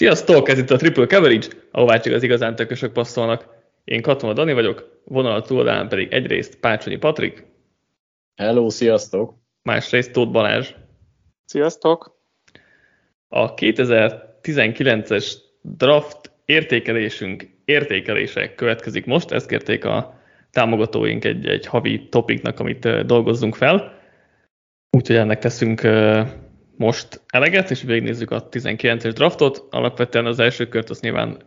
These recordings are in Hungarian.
Sziasztok, ez itt a Triple Coverage, ahová csak az igazán tökösök passzolnak. Én Katona Dani vagyok, vonal túloldalán pedig egyrészt Pácsonyi Patrik. Hello, sziasztok! Másrészt Tóth Balázs. Sziasztok! A 2019-es draft értékelésünk értékelése következik most, ezt kérték a támogatóink egy, egy havi topiknak, amit dolgozzunk fel. Úgyhogy ennek teszünk most eleget, és végignézzük a 19-es draftot. Alapvetően az első kört az nyilván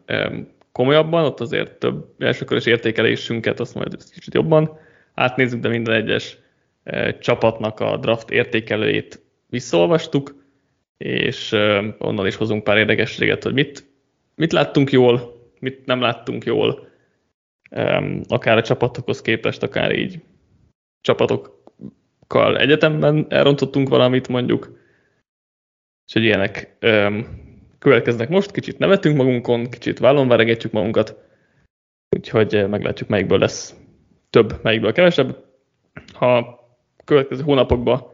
komolyabban, ott azért több elsőkörös értékelésünket, azt majd kicsit jobban átnézzük, de minden egyes csapatnak a draft értékelőjét visszaolvastuk, és onnan is hozunk pár érdekességet, hogy mit, mit láttunk jól, mit nem láttunk jól, akár a csapatokhoz képest, akár így csapatokkal egyetemben elrontottunk valamit mondjuk, Úgyhogy ilyenek öm, következnek most, kicsit nevetünk magunkon, kicsit vállon veregetjük magunkat, úgyhogy meglátjuk, melyikből lesz több, melyikből kevesebb. Ha következő hónapokban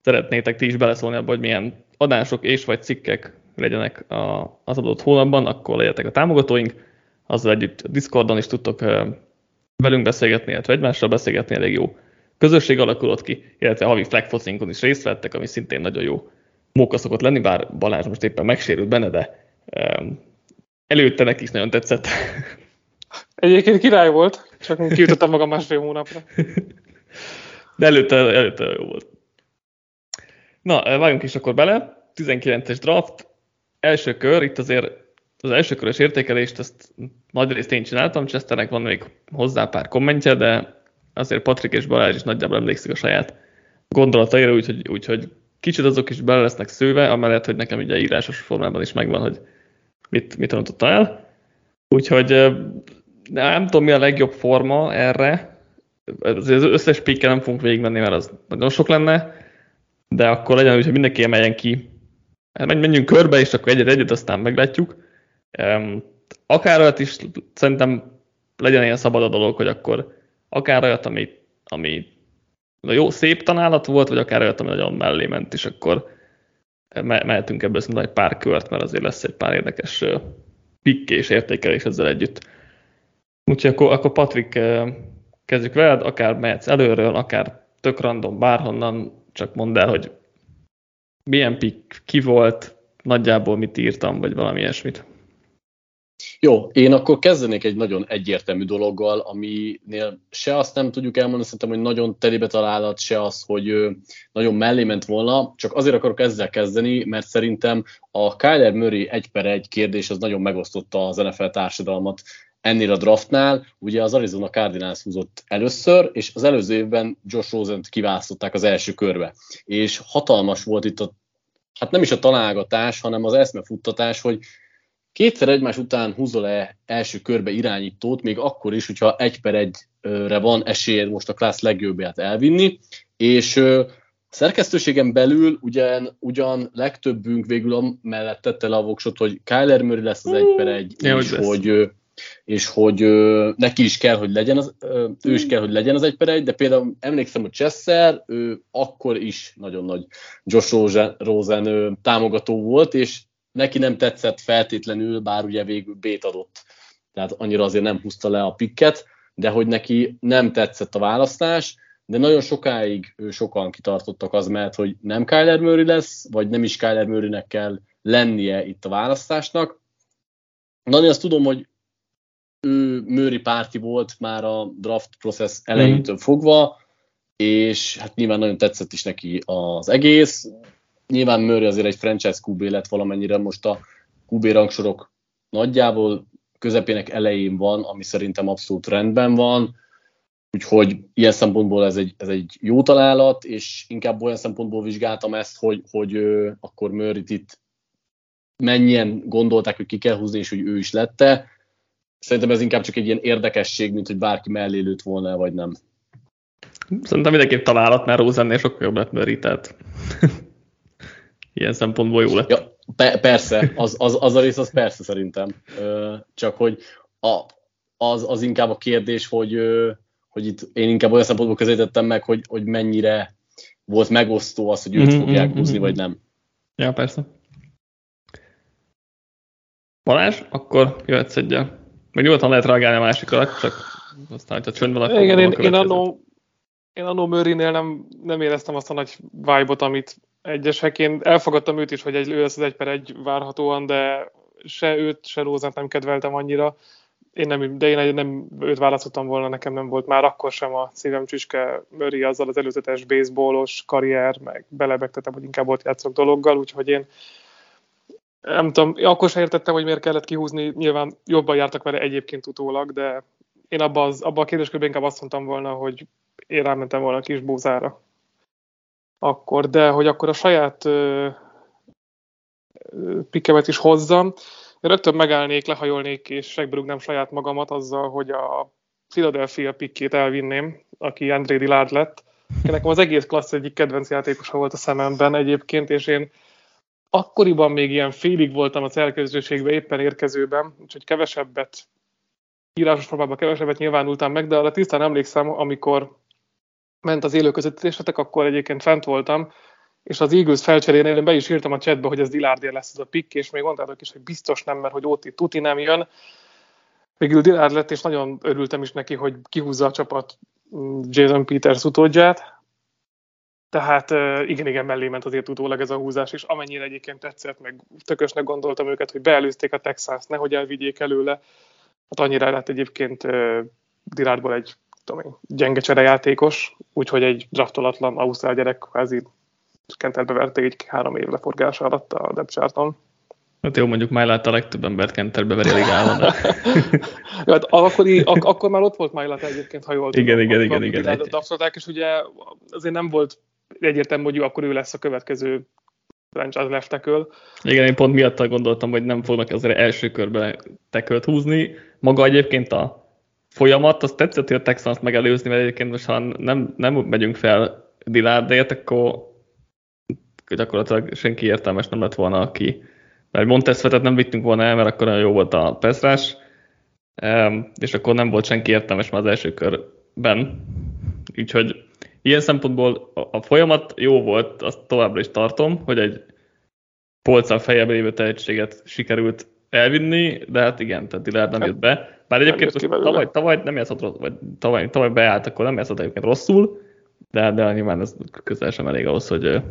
szeretnétek ti is beleszólni abba, hogy milyen adások és vagy cikkek legyenek a, az adott hónapban, akkor legyetek a támogatóink, azzal együtt Discordon is tudtok velünk beszélgetni, illetve egymással beszélgetni, elég jó közösség alakulott ki, illetve havi flagfocinkon is részt vettek, ami szintén nagyon jó móka szokott lenni, bár Balázs most éppen megsérült benne, de um, előtte neki is nagyon tetszett. Egyébként király volt, csak kijutottam magam másfél hónapra. De előtte, előtte jó volt. Na, vágjunk is akkor bele. 19-es draft, első kör, itt azért az első körös értékelést, ezt nagy részt én csináltam, Chesternek van még hozzá pár kommentje, de azért Patrik és Balázs is nagyjából emlékszik a saját gondolataira, úgyhogy, úgyhogy kicsit azok is bele lesznek szőve, amellett, hogy nekem ugye írásos formában is megvan, hogy mit, mit rontottam el. Úgyhogy nem tudom, mi a legjobb forma erre. Az összes pikkel nem fogunk végigmenni, mert az nagyon sok lenne, de akkor legyen úgy, hogy mindenki emeljen ki. Hát menjünk körbe, és akkor egyet egyet, aztán meglátjuk. Akár olyat is szerintem legyen ilyen szabad a dolog, hogy akkor akár olyat, ami, ami jó, szép tanálat volt, vagy akár olyat, ami nagyon mellé ment, és akkor me- mehetünk ebből szerintem egy pár kört, mert azért lesz egy pár érdekes pikkés értékelés ezzel együtt. Úgyhogy akkor, akkor Patrik, kezdjük veled, akár mehetsz előről, akár tök random, bárhonnan, csak mondd el, hogy milyen pick, ki volt, nagyjából mit írtam, vagy valami ilyesmit. Jó, én akkor kezdenék egy nagyon egyértelmű dologgal, aminél se azt nem tudjuk elmondani, szerintem, hogy nagyon telibe találat, se az, hogy nagyon mellé ment volna, csak azért akarok ezzel kezdeni, mert szerintem a Kyler Murray egy per egy kérdés az nagyon megosztotta az NFL társadalmat ennél a draftnál. Ugye az Arizona Cardinals húzott először, és az előző évben Josh Rosen-t kiválasztották az első körbe. És hatalmas volt itt a, hát nem is a találgatás, hanem az eszmefuttatás, hogy kétszer egymás után húzol-e első körbe irányítót, még akkor is, hogyha egy per egyre van esélyed most a klassz legjobbját elvinni, és szerkesztőségen belül ugyan, ugyan legtöbbünk végül mellett tette le a voksot, hogy Kyler Murray lesz az egy per egy, ja, és, hogy, és hogy neki is kell, hogy legyen az, ő is kell, hogy legyen az egy per egy, de például emlékszem, hogy Chesser, ő akkor is nagyon nagy Josh Rosen, Rosen támogató volt, és neki nem tetszett feltétlenül, bár ugye végül B-t adott, tehát annyira azért nem húzta le a pikket, de hogy neki nem tetszett a választás, de nagyon sokáig sokan kitartottak az mert, hogy nem Kyler Murray lesz, vagy nem is Kyler Murraynek kell lennie itt a választásnak. Dani, azt tudom, hogy ő Murray párti volt már a draft process elejétől mm. fogva, és hát nyilván nagyon tetszett is neki az egész nyilván Murray azért egy franchise QB lett valamennyire, most a QB rangsorok nagyjából közepének elején van, ami szerintem abszolút rendben van, úgyhogy ilyen szempontból ez egy, ez egy jó találat, és inkább olyan szempontból vizsgáltam ezt, hogy, hogy ö, akkor murray itt mennyien gondolták, hogy ki kell húzni, és hogy ő is lette. Szerintem ez inkább csak egy ilyen érdekesség, mint hogy bárki mellé lőtt volna, vagy nem. Szerintem mindenképp találat, mert Rosennél sokkal jobb lett Murray, ilyen szempontból jó lett. Ja, pe- persze, az, az, az a rész az persze szerintem. Csak hogy a, az, az inkább a kérdés, hogy, hogy itt én inkább olyan szempontból közelítettem meg, hogy, hogy mennyire volt megosztó az, hogy őt mm-hmm, fogják mm-hmm. húzni, vagy nem. Ja, persze. Balázs, akkor jöhetsz egyel. Még nyugodtan lehet reagálni a másikra, csak aztán, hogyha csönd van, akkor Igen, én, a én annó, én annó Murraynél nem, nem éreztem azt a nagy vibe amit egyesek. Én elfogadtam őt is, hogy egy, ő lesz az egy per egy várhatóan, de se őt, se Rózát nem kedveltem annyira. Én nem, de én nem őt választottam volna, nekem nem volt már akkor sem a szívem csüske Murray azzal az előzetes baseballos karrier, meg belebegtetem, hogy inkább ott játszok dologgal, úgyhogy én nem tudom, akkor sem értettem, hogy miért kellett kihúzni, nyilván jobban jártak vele egyébként utólag, de én abba, az, abba a kérdéskörben inkább azt mondtam volna, hogy én rámentem volna a kis búzára. Akkor, de hogy akkor a saját ö, pikemet is hozzam, én rögtön megállnék, lehajolnék és segberúgnám saját magamat azzal, hogy a Philadelphia pikkét elvinném, aki André Dillard lett. Nekem az egész klassz egyik kedvenc játékosa volt a szememben egyébként, és én akkoriban még ilyen félig voltam az elkezdőségben, éppen érkezőben, úgyhogy kevesebbet, írásos formában kevesebbet nyilvánultam meg, de arra tisztán emlékszem, amikor ment az élő közvetítésetek, akkor egyébként fent voltam, és az Eagles felcserénél én be is írtam a chatbe, hogy ez Dillardér lesz az a pick, és még mondtátok is, hogy biztos nem, mert hogy Óti Tuti nem jön. Végül Dillard lett, és nagyon örültem is neki, hogy kihúzza a csapat mm, Jason Peters utódját, tehát igen, igen, mellé ment azért utólag ez a húzás, és amennyire egyébként tetszett, meg tökösnek gondoltam őket, hogy beelőzték a Texans, nehogy elvigyék előle, hát annyira lett egyébként Dirádból egy tudom én, gyenge cserejátékos, úgyhogy egy draftolatlan Ausztrál gyerek kvázi Kenterbe verték egy három év leforgása alatt a depth charton. Hát jó, mondjuk Májlát a legtöbb embert Kenterbe veri a ligában. Ja, hát akkor, ak- akkor már ott volt Májlát egyébként, ha jól igen, tudom. Igen, igen, igen. igen. Draftolták, és ugye azért nem volt egyértelmű, hogy akkor ő lesz a következő franchise left tackle. Igen, én pont miatt gondoltam, hogy nem fognak azért első körben tekölt húzni. Maga egyébként a folyamat, az tetszett, hogy a Texans megelőzni, mert egyébként most ha nem, nem megyünk fel Dillardért, akkor gyakorlatilag senki értelmes nem lett volna, aki mert Montesvetet nem vittünk volna el, mert akkor nagyon jó volt a Peszrás, és akkor nem volt senki értelmes már az első körben. Úgyhogy ilyen szempontból a folyamat jó volt, azt továbbra is tartom, hogy egy polcán fejebb lévő tehetséget sikerült elvinni, de hát igen, tehát Dillard nem jött be. Bár egyébként most tavaly, tavaly nem rossz, vagy tavaly, tavaly beállt, akkor nem játszott egyébként rosszul, de, de nyilván ez közel sem elég ahhoz, hogy,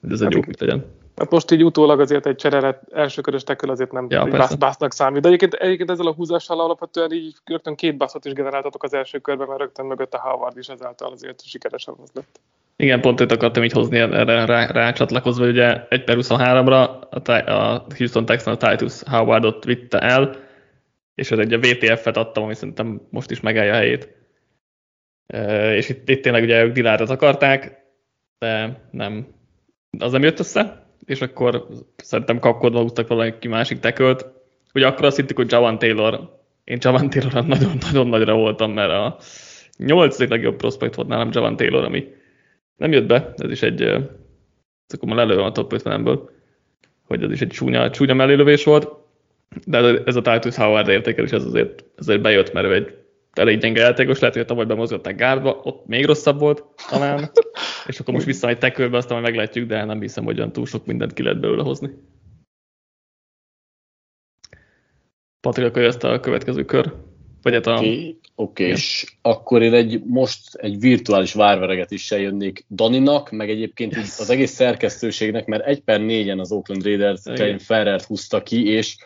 hogy ez egy hát jó legyen. Hát most így utólag azért egy csereret elsőkörös tekül azért nem ja, bász, básznak számít. De egyébként, egyébként ezzel a húzással alapvetően így rögtön két bászot is generáltatok az első körben, mert rögtön mögött a Howard is ezáltal azért sikeresen az lett. Igen, pont őt akartam így hozni erre rá, rácsatlakozva, ugye 1 per 23-ra a, a Houston Texans a Titus Howardot vitte el, és ez egy a VTF-et adtam, ami szerintem most is megállja a helyét. És itt, itt tényleg ugye ők Dillardot akarták, de nem, az nem jött össze, és akkor szerintem kapkodva húztak valaki másik tekölt. Ugye akkor azt hittük, hogy Javan Taylor, én Javan Taylor nagyon-nagyon nagyra voltam, mert a nyolcadik legjobb prospekt volt nálam Javan Taylor, ami nem jött be, ez is egy, akkor már lelőm a top 50-ből, hogy ez is egy csúnya, csúnya mellélövés volt, de ez a Titus Howard értékelés ez azért, azért bejött, mert ő egy elég gyenge játékos, lehet, hogy tavaly bemozgatták gárdba, ott még rosszabb volt talán, és akkor most vissza egy tekölbe, aztán majd meglátjuk, de nem hiszem, hogy olyan túl sok mindent ki lehet belőle hozni. Patrik, akkor ezt a következő kör. Vagy hát a... Oké, okay, és akkor én egy, most egy virtuális várvereget is jönnék Daninak, meg egyébként yes. az egész szerkesztőségnek, mert egy per négyen az Oakland Raiders Kevin Ferrert húzta ki, és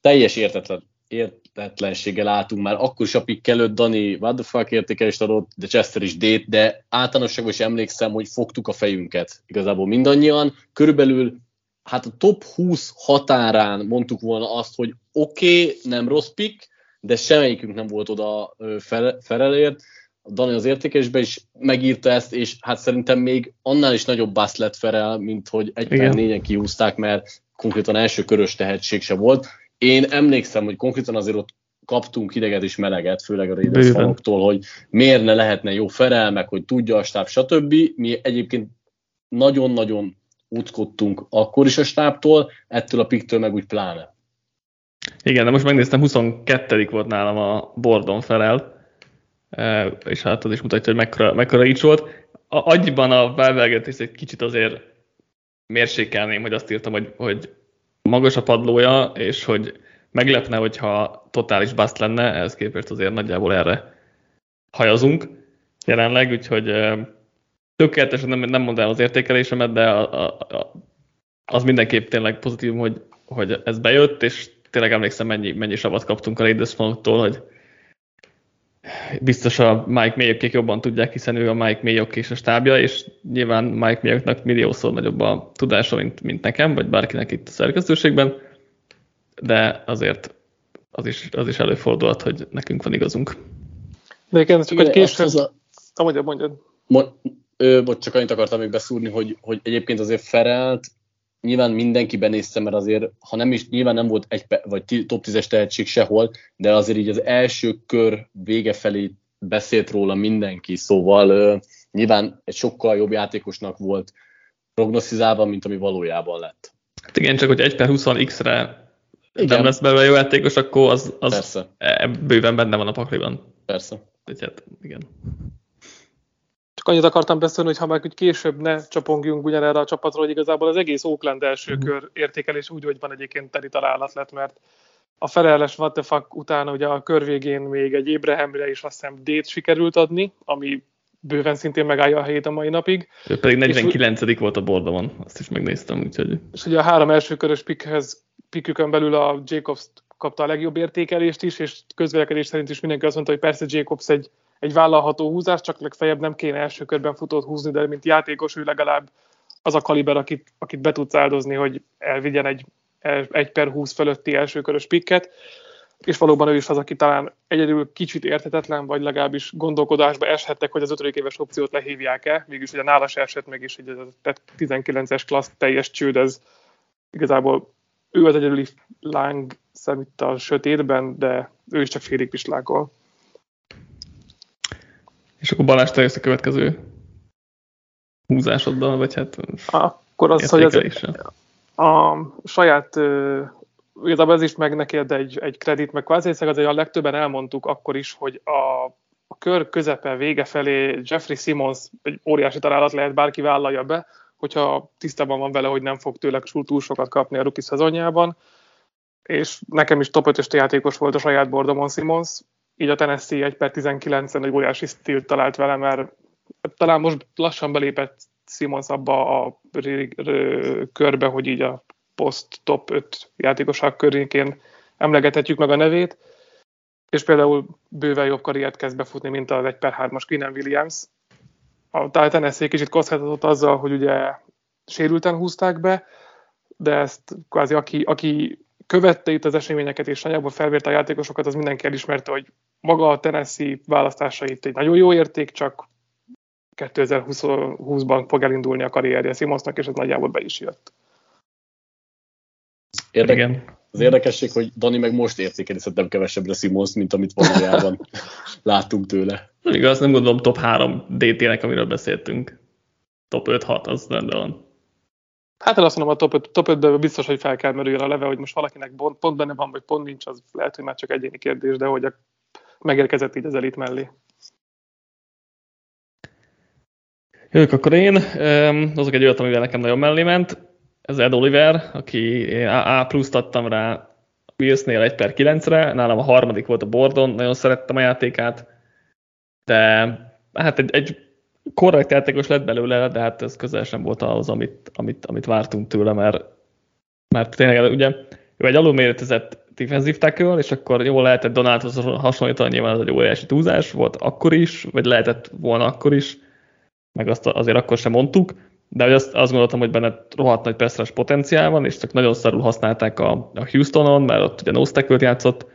teljes értetlen, értetlenséggel álltunk már, akkor is a pick előtt Dani what the fuck értékelést adott, de Chester is d de általánosságban is emlékszem, hogy fogtuk a fejünket igazából mindannyian. Körülbelül hát a top 20 határán mondtuk volna azt, hogy oké, okay, nem rossz pick, de semmelyikünk nem volt oda felelért. A Dani az értékesbe is megírta ezt, és hát szerintem még annál is nagyobb basz lett Ferel, mint hogy egy per négyen kihúzták, mert konkrétan első körös tehetség se volt. Én emlékszem, hogy konkrétan azért ott kaptunk hideget és meleget, főleg a Raiders fanoktól, hogy miért ne lehetne jó Ferel, meg hogy tudja a stáb, stb. Mi egyébként nagyon-nagyon útkodtunk akkor is a stábtól, ettől a piktől meg úgy pláne. Igen, de most megnéztem, 22 volt nálam a Bordon felel, e, és hát az is mutatja, hogy mekkora, mekkora így volt. A, agyban a belvelgetés egy kicsit azért mérsékelném, hogy azt írtam, hogy, hogy magas a padlója, és hogy meglepne, hogyha totális bust lenne, ehhez képest azért nagyjából erre hajazunk jelenleg, úgyhogy tökéletesen nem, nem mondom az értékelésemet, de a, a, a, az mindenképp tényleg pozitív, hogy, hogy ez bejött, és tényleg emlékszem, mennyi, mennyi savat kaptunk a Raiders hogy biztos a Mike Mayokék jobban tudják, hiszen ő a Mike Mayok és a stábja, és nyilván Mike Mayoknak milliószor nagyobb a tudása, mint, mint nekem, vagy bárkinek itt a szerkesztőségben, de azért az is, az is előfordulhat, hogy nekünk van igazunk. De igen, csak hogy később... A... Ah, mondjad, mondjad. Mo- ö, bocs, csak annyit akartam még beszúrni, hogy, hogy egyébként azért Ferelt nyilván mindenki benézte, mert azért, ha nem is, nyilván nem volt egy vagy top 10-es tehetség sehol, de azért így az első kör vége felé beszélt róla mindenki, szóval uh, nyilván egy sokkal jobb játékosnak volt prognosztizálva, mint ami valójában lett. Hát igen, csak hogy 1 per 20 X-re igen. nem lesz belőle jó játékos, akkor az, az Persze. E, bőven benne van a pakliban. Persze. hát, igen. Annyit akartam beszélni, hogy ha meg hogy később ne csapongjunk ugyanerre a csapatról, hogy igazából az egész Oakland első mm. kör értékelés úgy, hogy van egyébként teli találat lett, mert a felelős what the fuck után ugye a kör végén még egy Ébrehemre is azt hiszem D-t sikerült adni, ami bőven szintén megállja a helyét a mai napig. Ő pedig 49 és, volt a bordamon, azt is megnéztem, úgyhogy... És ugye a három első körös pikhez, pikükön belül a Jacobs kapta a legjobb értékelést is, és közvélekedés szerint is mindenki azt mondta, hogy persze Jacobs egy egy vállalható húzás, csak legfeljebb nem kéne első körben futót húzni, de mint játékos ő legalább az a kaliber, akit, akit be tudsz áldozni, hogy elvigyen egy, egy per 20 fölötti elsőkörös pikket, és valóban ő is az, aki talán egyedül kicsit érthetetlen, vagy legalábbis gondolkodásba eshettek, hogy az ötödik éves opciót lehívják-e, mégis ugye nála se esett meg is, hogy ez a 19-es klassz teljes csőd, ez igazából ő az egyedüli láng szemít a sötétben, de ő is csak félig pislákol. És akkor Balázs, te a következő húzásoddal, vagy hát Akkor az, hogy az, a saját igazából ez is meg neked egy, egy kredit, meg kvázi azért a legtöbben elmondtuk akkor is, hogy a, a kör közepe vége felé Jeffrey Simmons egy óriási találat lehet, bárki vállalja be, hogyha tisztában van vele, hogy nem fog tőle túl sokat kapni a rookie szezonjában. És nekem is top 5 játékos volt a saját bordomon Simmons, így a Tennessee 1 per 19-en egy óriási stílt talált vele, mert talán most lassan belépett Simons abba a körbe, hogy így a post top 5 játékosák környékén emlegethetjük meg a nevét, és például bőven jobb karriert kezd befutni, mint az 1 per 3-as Quinn Williams. A Tennessee kicsit kockáztatott azzal, hogy ugye sérülten húzták be, de ezt kvázi aki, aki követte itt az eseményeket és anyagban felvérte a játékosokat, az mindenki elismerte, hogy maga a Tennessee választása itt egy nagyon jó érték, csak 2020-ban fog elindulni a karrierje Simonsnak, és ez nagyjából be is jött. Érdek, Igen. Az érdekesség, hogy Dani meg most értékeli szerintem kevesebbre Simons, mint amit valójában láttunk tőle. Nem igaz, nem gondolom top 3 DT-nek, amiről beszéltünk. Top 5-6, az rendben van. Hát én azt mondom, a top 5, top 5 biztos, hogy fel kell merüljön a leve, hogy most valakinek pont, pont benne van, vagy pont nincs, az lehet, hogy már csak egyéni kérdés, de hogy a, megérkezett így az elit mellé. Jövök akkor én. Azok egy olyat, amivel nekem nagyon mellé ment. Ez Ed Oliver, aki A pluszt adtam rá Willsnél 1 per 9-re, nálam a harmadik volt a bordon, nagyon szerettem a játékát, de hát egy, egy korrekt játékos lett belőle, de hát ez közel sem volt ahhoz, amit, amit, amit vártunk tőle, mert, mert tényleg ugye ő egy alulméretezett defensive tackle, és akkor jól lehetett Donaldhoz hasonlítani, nyilván az egy óriási túlzás volt akkor is, vagy lehetett volna akkor is, meg azt azért akkor sem mondtuk, de hogy azt, azt gondoltam, hogy benne rohadt nagy perszeres potenciál van, és csak nagyon szarul használták a, a Houstonon, mert ott ugye nose játszott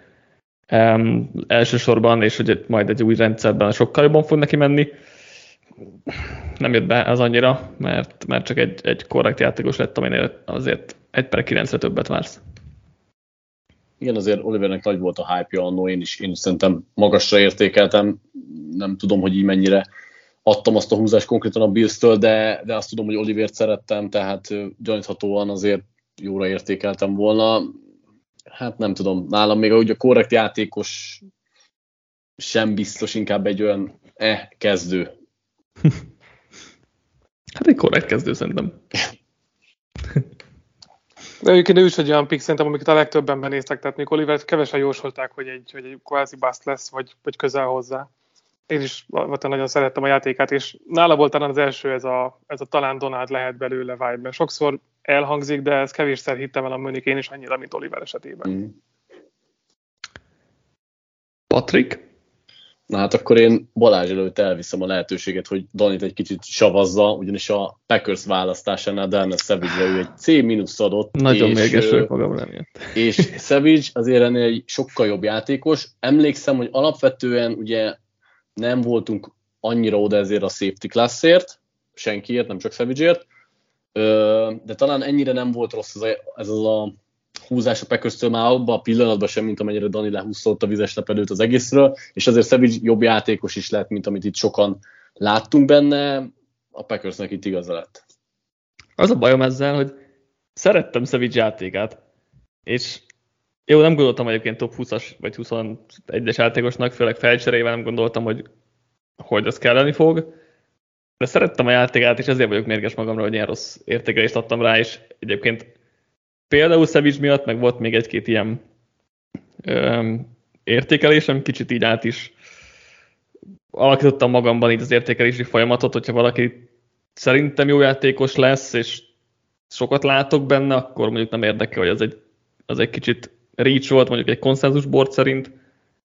um, elsősorban, és hogy majd egy új rendszerben sokkal jobban fog neki menni nem jött be az annyira, mert, mert csak egy, egy korrekt játékos lett, aminél azért egy per 9 többet vársz. Igen, azért Olivernek nagy volt a hype-ja annó, én is, én is szerintem magasra értékeltem, nem tudom, hogy így mennyire adtam azt a húzást konkrétan a Bills-től, de, de azt tudom, hogy Olivert szerettem, tehát gyaníthatóan azért jóra értékeltem volna. Hát nem tudom, nálam még ahogy a korrekt játékos sem biztos, inkább egy olyan e kezdő hát egy korrekt kezdő szerintem. De egyébként ő is egy olyan pick szerintem, amiket a legtöbben benéztek, tehát még Oliver kevesen jósolták, hogy egy, hogy egy kvázi bust lesz, vagy, vagy közel hozzá. Én is nagyon szerettem a játékát, és nála volt talán az első ez a, ez a talán Donald lehet belőle vibe, mert sokszor elhangzik, de ez kevésszer hittem el a Mönik én is annyira, mint Oliver esetében. Mm. Patrick? Na hát akkor én Balázs előtt elviszem a lehetőséget, hogy Danit egy kicsit savazza, ugyanis a Packers választásánál Darnell savage ő egy C- adott. Nagyon mérges vagyok magam emiatt. És Savage azért ennél egy sokkal jobb játékos. Emlékszem, hogy alapvetően ugye nem voltunk annyira oda ezért a safety classért, senkiért, nem csak Savage-ért, de talán ennyire nem volt rossz ez, a, ez az a húzás a Packerstől már abban a pillanatban sem, mint amennyire Dani lehúzott a vizes lepedőt az egészről, és azért Savage jobb játékos is lett, mint amit itt sokan láttunk benne, a Packersnek itt igaza lett. Az a bajom ezzel, hogy szerettem Savage játékát, és jó, nem gondoltam egyébként top 20-as vagy 21-es játékosnak, főleg felcserével nem gondoltam, hogy, hogy az kelleni fog, de szerettem a játékát, és ezért vagyok mérges magamra, hogy ilyen rossz értékelést adtam rá, és egyébként például Szevics miatt, meg volt még egy-két ilyen öm, értékelésem, kicsit így át is alakítottam magamban így az értékelési folyamatot, hogyha valaki szerintem jó játékos lesz, és sokat látok benne, akkor mondjuk nem érdekel, hogy az egy, az egy kicsit reach volt, mondjuk egy konszenzus board szerint,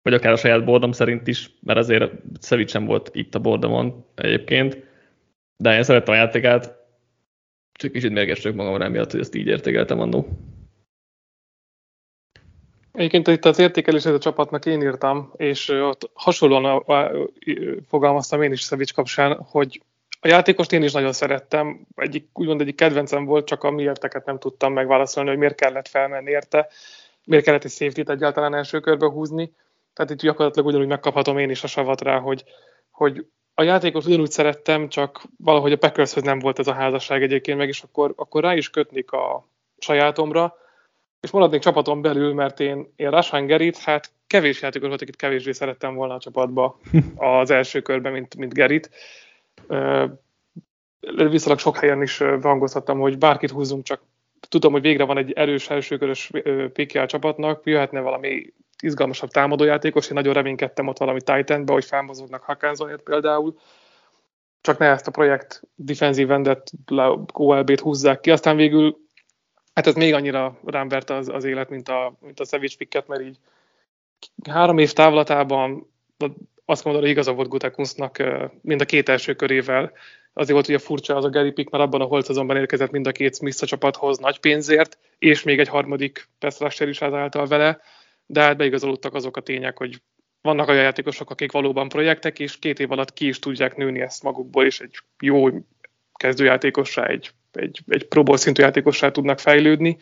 vagy akár a saját bordom szerint is, mert azért Szevics sem volt itt a bordomon egyébként, de én szerettem a játékát, csak kicsit mérges vagyok magamra emiatt, hogy ezt így értékeltem annó. Egyébként itt az értékelését a csapatnak én írtam, és ott hasonlóan fogalmaztam én is Szevics kapcsán, hogy a játékost én is nagyon szerettem, egyik, úgymond egyik kedvencem volt, csak a miérteket nem tudtam megválaszolni, hogy miért kellett felmenni érte, miért kellett egy safety egyáltalán első körbe húzni. Tehát itt gyakorlatilag ugyanúgy megkaphatom én is a savat rá, hogy, hogy a játékot ugyanúgy szerettem, csak valahogy a Packershez nem volt ez a házasság egyébként meg, és akkor, akkor rá is kötnék a sajátomra, és maradnék csapaton belül, mert én, én Rashan Gerit, hát kevés játékos volt, akit kevésbé szerettem volna a csapatba az első körben, mint, mint Gerit. Viszonylag sok helyen is hangoztattam, hogy bárkit húzzunk, csak tudom, hogy végre van egy erős elsőkörös PKL csapatnak, jöhetne valami izgalmasabb támadójátékos, én nagyon reménykedtem ott valami Titanbe, hogy felmozognak Hakansonért például, csak ne ezt a projekt defensív endet, OLB-t húzzák ki, aztán végül hát ez még annyira rám verte az, az élet, mint a, mint a Savage picket, mert így három év távlatában azt mondom, hogy igaza volt Gutakunsznak mind a két első körével. Azért volt ugye furcsa az a Gary Pick, mert abban a holt azonban érkezett mind a két Smith csapathoz nagy pénzért, és még egy harmadik Pestrasser is által vele de hát beigazolódtak azok a tények, hogy vannak olyan játékosok, akik valóban projektek, és két év alatt ki is tudják nőni ezt magukból, és egy jó kezdőjátékossá, egy, egy, egy próból szintű játékossá tudnak fejlődni,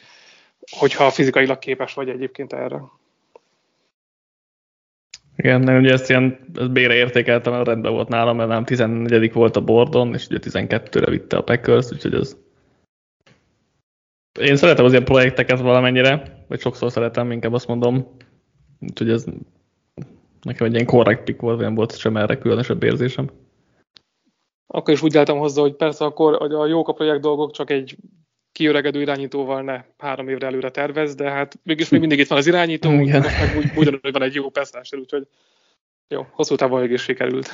hogyha fizikailag képes vagy egyébként erre. Igen, nem, ugye ezt ilyen ezt bére értékeltem, rendben volt nálam, mert nem 14 volt a bordon, és ugye 12-re vitte a Packers, úgyhogy ez én szeretem az ilyen projekteket valamennyire, vagy sokszor szeretem, inkább azt mondom. Úgyhogy ez nekem egy ilyen korrekt pick volt, nem volt sem erre különösebb érzésem. Akkor is úgy álltam hozzá, hogy persze akkor hogy a jók a projekt dolgok, csak egy kiöregedő irányítóval ne három évre előre tervez, de hát mégis még mindig itt van az irányító, Igen. meg úgy, ugyanúgy van egy jó pesztáster, úgyhogy jó, hosszú távon végig sikerült.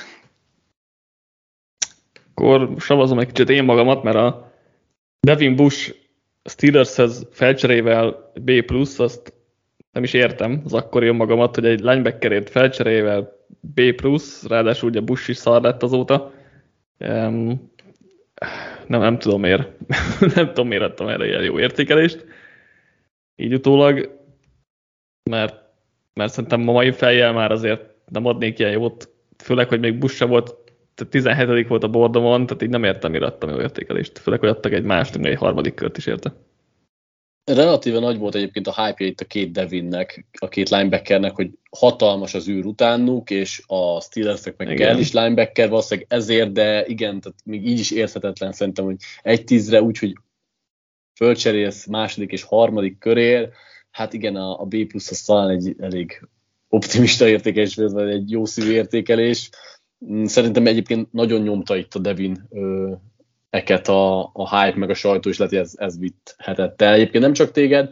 Akkor savazom egy kicsit én magamat, mert a Devin Bush Steelershez felcserével B+, azt nem is értem az akkori magamat, hogy egy linebackerért felcserével B+, ráadásul ugye Bush is szar lett azóta. Um, nem, nem tudom miért. nem tudom miért adtam erre ilyen jó értékelést. Így utólag, mert, mert szerintem ma mai fejjel már azért nem adnék ilyen jót, főleg, hogy még Bush volt tehát 17. volt a bordomon, tehát így nem értem, mire adtam jó értékelést. Főleg, hogy adtak egy második, egy harmadik kört is érte. Relatíve nagy volt egyébként a hype itt a két Devinnek, a két linebackernek, hogy hatalmas az űr utánuk, és a Steelersnek meg igen. kell is linebacker, valószínűleg ezért, de igen, tehát még így is érthetetlen szerintem, hogy egy tízre úgy, hogy fölcserélsz második és harmadik körér, hát igen, a, a B plusz az talán egy elég optimista értékelés, vagy egy jó szívű értékelés. Mm, szerintem egyébként nagyon nyomta itt a Devin ö, eket a, a hype meg a sajtó is lehet, hogy ez, ez vithetett el. Egyébként nem csak téged,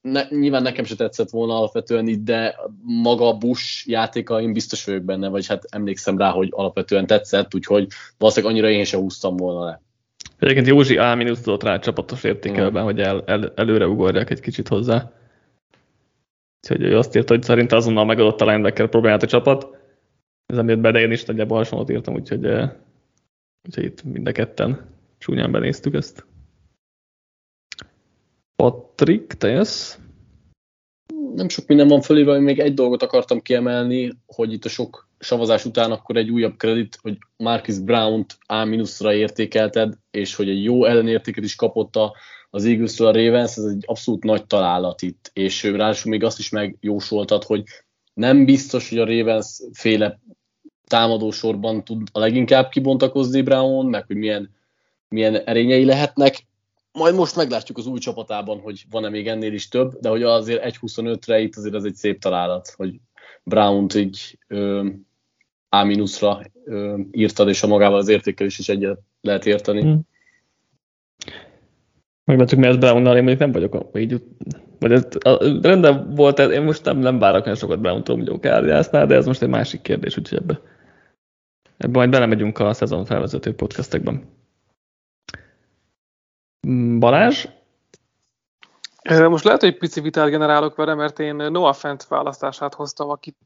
ne, nyilván nekem se tetszett volna alapvetően itt, de maga a Bush játéka én biztos vagyok benne, vagy hát emlékszem rá, hogy alapvetően tetszett, úgyhogy valószínűleg annyira én sem húztam volna le. Egyébként Józsi A- tudott rá csapatos értékelben, mm. hogy el, el, előre ugorják egy kicsit hozzá. Úgyhogy ő azt írta, hogy szerint azonnal megadott a linebacker problémát a csapat. Ez nem jött be, de én is nagyjából hasonlót írtam, úgyhogy, úgyhogy itt mind a ketten csúnyán benéztük ezt. Patrik, te jössz? Nem sok minden van fölé, még egy dolgot akartam kiemelni, hogy itt a sok savazás után akkor egy újabb kredit, hogy Marcus Brown-t A-ra értékelted, és hogy egy jó ellenértéket is kapott az eagles a Ravens, ez egy abszolút nagy találat itt, és ráadásul még azt is megjósoltad, hogy nem biztos, hogy a Ravens féle támadósorban tud a leginkább kibontakozni Brown, meg hogy milyen, milyen erényei lehetnek, majd most meglátjuk az új csapatában, hogy van-e még ennél is több, de hogy azért 1.25-re itt azért ez egy szép találat, hogy Brown-t így A-ra írtad, és a magával az értékelés is egyet lehet érteni. Hmm. Meglátjuk, mi ez Brown-nal, én mondjuk nem vagyok így, vagy ez, a, rendben volt, én most nem, nem várok olyan sokat Brown-tól, mondjuk de ez most egy másik kérdés, úgyhogy ebbe, ebbe majd belemegyünk a szezon felvezető podcastekben. Balázs? Most lehet, hogy pici vitát generálok vele, mert én Noah Fent választását hoztam, akit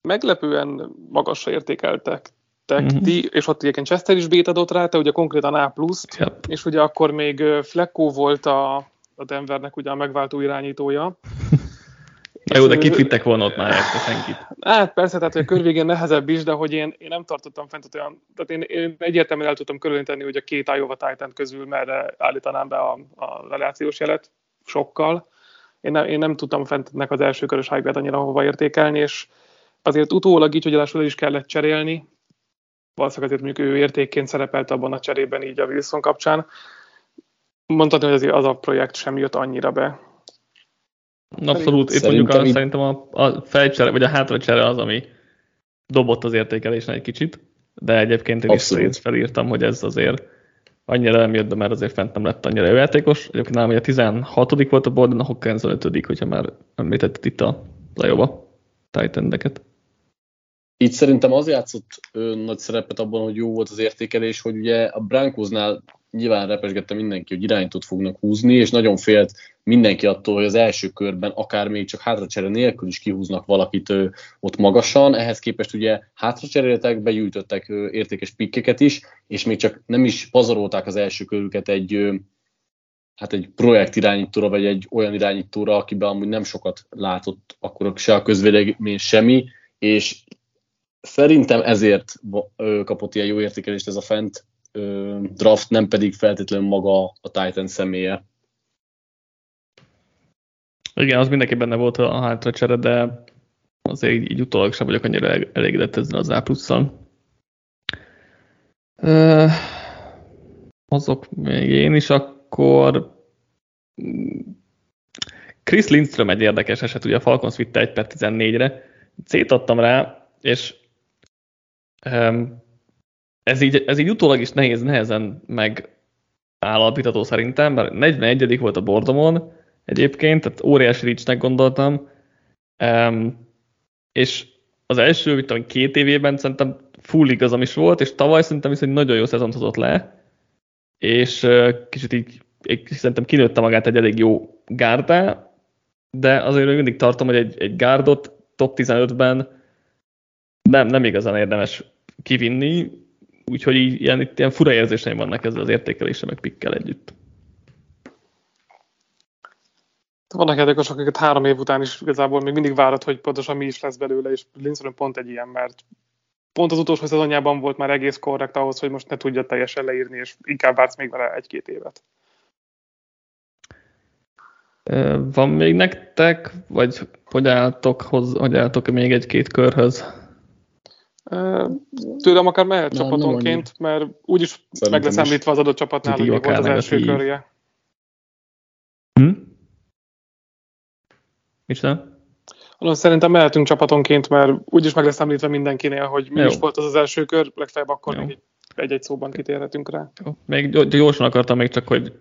meglepően magasra értékeltek uh-huh. ti, és ott egyébként Chester is bét adott rá, te ugye konkrétan A+, yep. és ugye akkor még Flecko volt a, a Denvernek ugye a megváltó irányítója. Na jó, de kit vittek volna ott már ezt senkit? Hát persze, tehát a körvégén nehezebb is, de hogy én, én nem tartottam fent olyan, tehát én, én egyértelműen el tudtam körülinteni, hogy a két Iowa Titan közül merre állítanám be a, a relációs jelet sokkal. Én nem, én nem tudtam fentnek az első körös hype annyira hova értékelni, és azért utólag így, hogy el is kellett cserélni, valószínűleg azért mondjuk ő értékként szerepelt abban a cserében így a Wilson kapcsán. Mondhatni, hogy azért az a projekt sem jött annyira be. Abszolút, itt mondjuk a, szerintem a, a felcsere, vagy a hátracsere az, ami dobott az értékelésen egy kicsit, de egyébként én Abszolút. is felírtam, hogy ez azért annyira nem jött be, mert azért fent nem lett annyira jó játékos. Egyébként nálam ugye a 16 volt a Borden, a Hawkins a 5 hogyha már említetted itt a Lajoba Titan-deket. Itt szerintem az játszott ö, nagy szerepet abban, hogy jó volt az értékelés, hogy ugye a Brankosnál nyilván repesgette mindenki, hogy irányítót fognak húzni, és nagyon félt mindenki attól, hogy az első körben akár még csak hátracsere nélkül is kihúznak valakit ott magasan, ehhez képest ugye hátracseréltek, begyűjtöttek értékes pikkeket is, és még csak nem is pazarolták az első körüket egy hát egy projekt irányítóra, vagy egy olyan irányítóra, akiben amúgy nem sokat látott akkor se a közvélemény semmi, és Szerintem ezért kapott ilyen jó értékelést ez a fent draft, nem pedig feltétlenül maga a Titan személye. Igen, az mindenki benne volt a hátra csere, de azért így, így utólag sem vagyok annyira elégedett ezzel az A azok még én is, akkor Chris Lindström egy érdekes eset, ugye a Falcons vitte 1 per 14-re, szétadtam rá, és ez így, ez így utólag is nehéz, nehezen megállapítható szerintem, mert 41. volt a bordomon egyébként, tehát óriási ricsnek gondoltam, és az első, mit tudom, két évében szerintem full igazam is volt, és tavaly szerintem viszont nagyon jó szezont hozott le, és kicsit így szerintem kinőtte magát egy elég jó gárdá, de azért még mindig tartom, hogy egy, egy gárdot top 15-ben nem, nem igazán érdemes kivinni, úgyhogy ilyen, itt ilyen fura érzéseim vannak ezzel az értékelése meg pikkel együtt. Vannak játékosok, akiket három év után is igazából még mindig várod, hogy pontosan mi is lesz belőle, és Lindström pont egy ilyen, mert pont az utolsó szezonjában volt már egész korrekt ahhoz, hogy most ne tudja teljesen leírni, és inkább vársz még vele egy-két évet. Van még nektek, vagy hogy álltok, hoz, hogy álltok még egy-két körhöz? Tőlem akár mehet Na, csapatonként, mert úgyis Szerintem meg lesz említve az adott csapatnál, hogy volt az első körje. Hm? Micsoda? Mondom, szerintem mehetünk csapatonként, mert úgyis meg lesz említve mindenkinél, hogy mi Jó. is volt az az első kör, legfeljebb akkor Jó. még egy-egy szóban kitérhetünk rá. Még gyorsan akartam még csak, hogy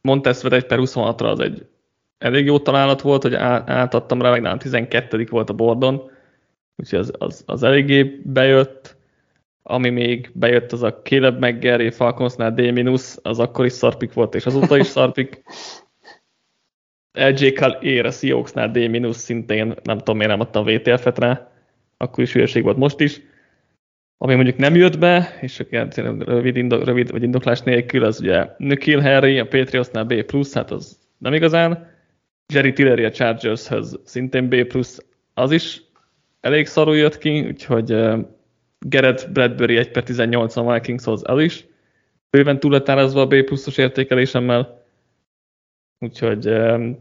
Montesvet egy per 26-ra az egy elég jó találat volt, hogy átadtam rá, meg nem 12 volt a bordon, úgyhogy az, az, az eléggé bejött. Ami még bejött, az a Caleb McGarry Falconsnál D- az akkor is szarpik volt, és azóta is szarpik. LJ ér a Seahawksnál D- szintén, nem tudom, miért nem adtam VTF-et rá, akkor is hülyeség volt most is. Ami mondjuk nem jött be, és csak ilyen rövid, indok, rövid vagy indoklás nélkül, az ugye Nikhil Harry, a Patriotsnál B+, hát az nem igazán. Jerry Tillery a Chargershez szintén B+, az is elég szarul jött ki, úgyhogy uh, Gerett Bradbury 1 per 18 a Vikingshoz el is. Bőven túl lett a B pluszos értékelésemmel, úgyhogy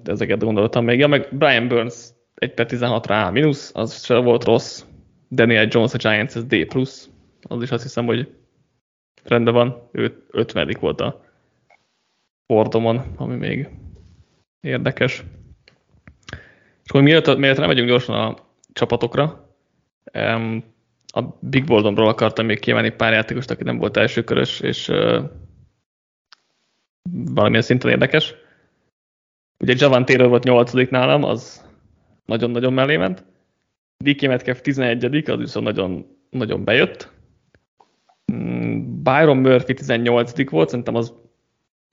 ezeket gondoltam még. Ja, meg Brian Burns 1 per 16-ra A mínusz, az se volt rossz. Daniel Jones a Giants, ez D plusz. Az is azt hiszem, hogy rendben van. Ő 50 volt a Fordomon, ami még érdekes. És miért, miért nem megyünk gyorsan a csapatokra, a Big Boldomról akartam még kiemelni pár játékost, aki nem volt elsőkörös, és uh, valamilyen szinten érdekes. Ugye Javan Taylor volt nyolcadik nálam, az nagyon-nagyon mellé ment. DK Metcalf 11 az viszont nagyon, nagyon bejött. Mm, Byron Murphy 18 volt, szerintem az,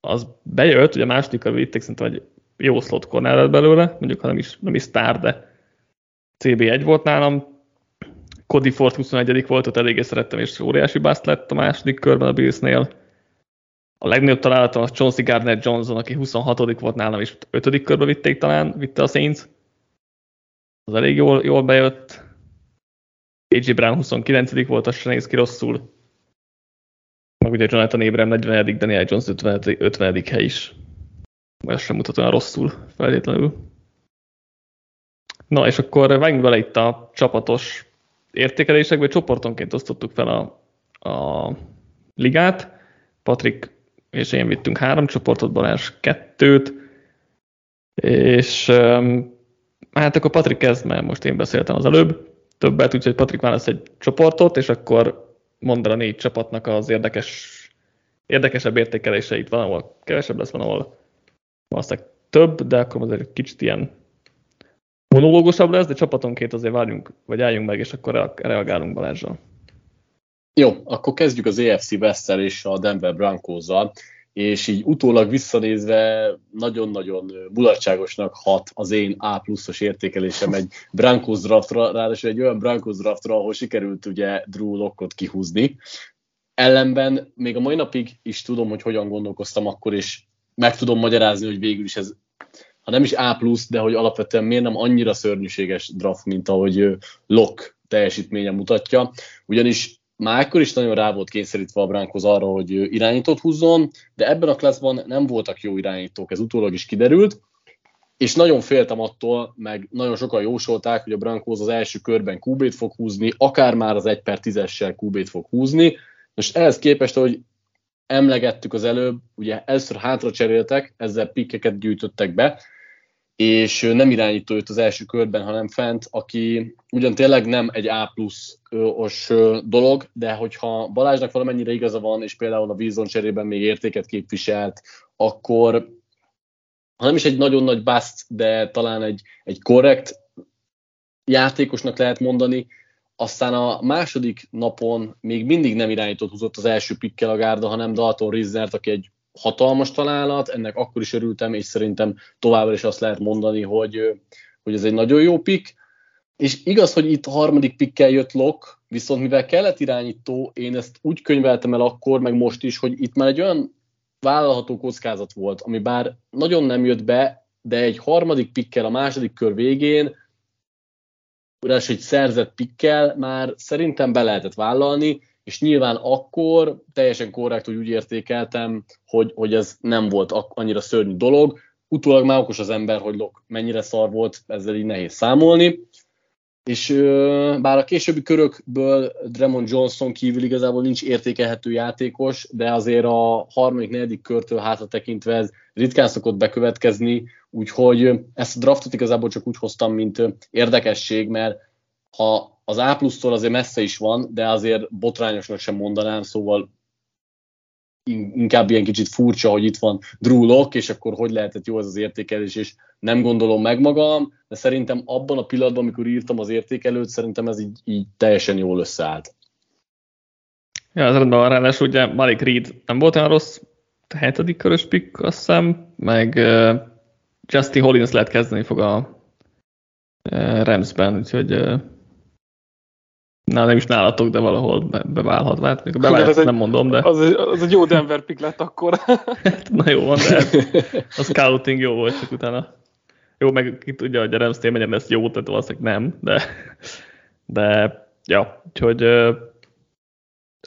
az bejött, ugye a második vitték, szerintem egy jó slot corner lett belőle, mondjuk ha nem is, nem is sztár, de CB1 volt nálam. Cody Ford 21 volt, ott eléggé szerettem, és óriási bust lett a második körben a Billsnél. A legnagyobb találatom az Chauncey Gardner Johnson, aki 26 volt nálam, és 5. körbe vitték talán, vitte a Saints. Az elég jól, jól bejött. AJ Brown 29 volt, az se néz ki rosszul. Meg ugye Jonathan Abraham 40 Daniel Jones 50. 50. hely is vagy sem mutat olyan rosszul feltétlenül. Na, és akkor vágjunk bele itt a csapatos értékelésekbe, csoportonként osztottuk fel a, a ligát. Patrik és én vittünk három csoportot, Balázs kettőt, és hát akkor Patrik kezd, mert most én beszéltem az előbb többet, úgyhogy Patrik választ egy csoportot, és akkor mondd a négy csapatnak az érdekes, érdekesebb értékeléseit. Van, ahol kevesebb lesz, van, ahol valószínűleg több, de akkor azért kicsit ilyen monológusabb lesz, de csapatonként azért várjunk, vagy álljunk meg, és akkor reagálunk Balázsral. Jó, akkor kezdjük az EFC west és a Denver broncos és így utólag visszanézve nagyon-nagyon mulatságosnak hat az én A pluszos értékelésem egy Broncos draftra, ráadásul egy olyan Broncos draftra, ahol sikerült ugye Drew Lockot kihúzni. Ellenben még a mai napig is tudom, hogy hogyan gondolkoztam akkor, és meg tudom magyarázni, hogy végül is ez, ha nem is A+, de hogy alapvetően miért nem annyira szörnyűséges draft, mint ahogy Lock teljesítménye mutatja. Ugyanis már akkor is nagyon rá volt kényszerítve a Broncos arra, hogy irányítót húzzon, de ebben a klaszban nem voltak jó irányítók, ez utólag is kiderült, és nagyon féltem attól, meg nagyon sokan jósolták, hogy a Broncos az első körben QB-t fog húzni, akár már az 1 per 10-essel QB-t fog húzni. Most ehhez képest, hogy emlegettük az előbb, ugye először hátra cseréltek, ezzel pikkeket gyűjtöttek be, és nem irányító jött az első körben, hanem fent, aki ugyan tényleg nem egy A plusz-os dolog, de hogyha Balázsnak valamennyire igaza van, és például a Wilson cserében még értéket képviselt, akkor ha nem is egy nagyon nagy bust, de talán egy, egy korrekt játékosnak lehet mondani, aztán a második napon még mindig nem irányított húzott az első pikkel a gárda, hanem Dalton Riznert, aki egy hatalmas találat, ennek akkor is örültem, és szerintem továbbra is azt lehet mondani, hogy, hogy ez egy nagyon jó pick. És igaz, hogy itt a harmadik pikkel jött Lok, viszont mivel kellett irányító, én ezt úgy könyveltem el akkor, meg most is, hogy itt már egy olyan vállalható kockázat volt, ami bár nagyon nem jött be, de egy harmadik pikkel a második kör végén ráadásul egy szerzett pikkel már szerintem be lehetett vállalni, és nyilván akkor teljesen korrekt, hogy úgy értékeltem, hogy, hogy ez nem volt annyira szörnyű dolog. Utólag már okos az ember, hogy Lok mennyire szar volt, ezzel így nehéz számolni. És bár a későbbi körökből Dremond Johnson kívül igazából nincs értékelhető játékos, de azért a harmadik, negyedik körtől hátra tekintve ez ritkán szokott bekövetkezni, úgyhogy ezt a draftot igazából csak úgy hoztam, mint érdekesség, mert ha az A plusztól azért messze is van, de azért botrányosnak sem mondanám, szóval inkább ilyen kicsit furcsa, hogy itt van Drew Lock, és akkor hogy lehetett jó ez az értékelés, és nem gondolom meg magam, de szerintem abban a pillanatban, amikor írtam az értékelőt, szerintem ez így, így teljesen jól összeállt. Ja, az rendben van, ráadásul ugye Malik Reed nem volt olyan rossz hetedik körös pick, azt hiszem, meg uh, Justin Hollins lehet kezdeni fog a uh, Ramsben, úgyhogy uh, Na, nem is nálatok, de valahol be, beválhat. Hát, még bevált, nem egy, mondom, de... Az, az egy jó Denver pick lett akkor. Na jó van, de hát a scouting jó volt, csak utána... Jó, meg ki tudja, hogy a Rams menjen ezt jó, tehát valószínűleg nem, de... De, ja, úgyhogy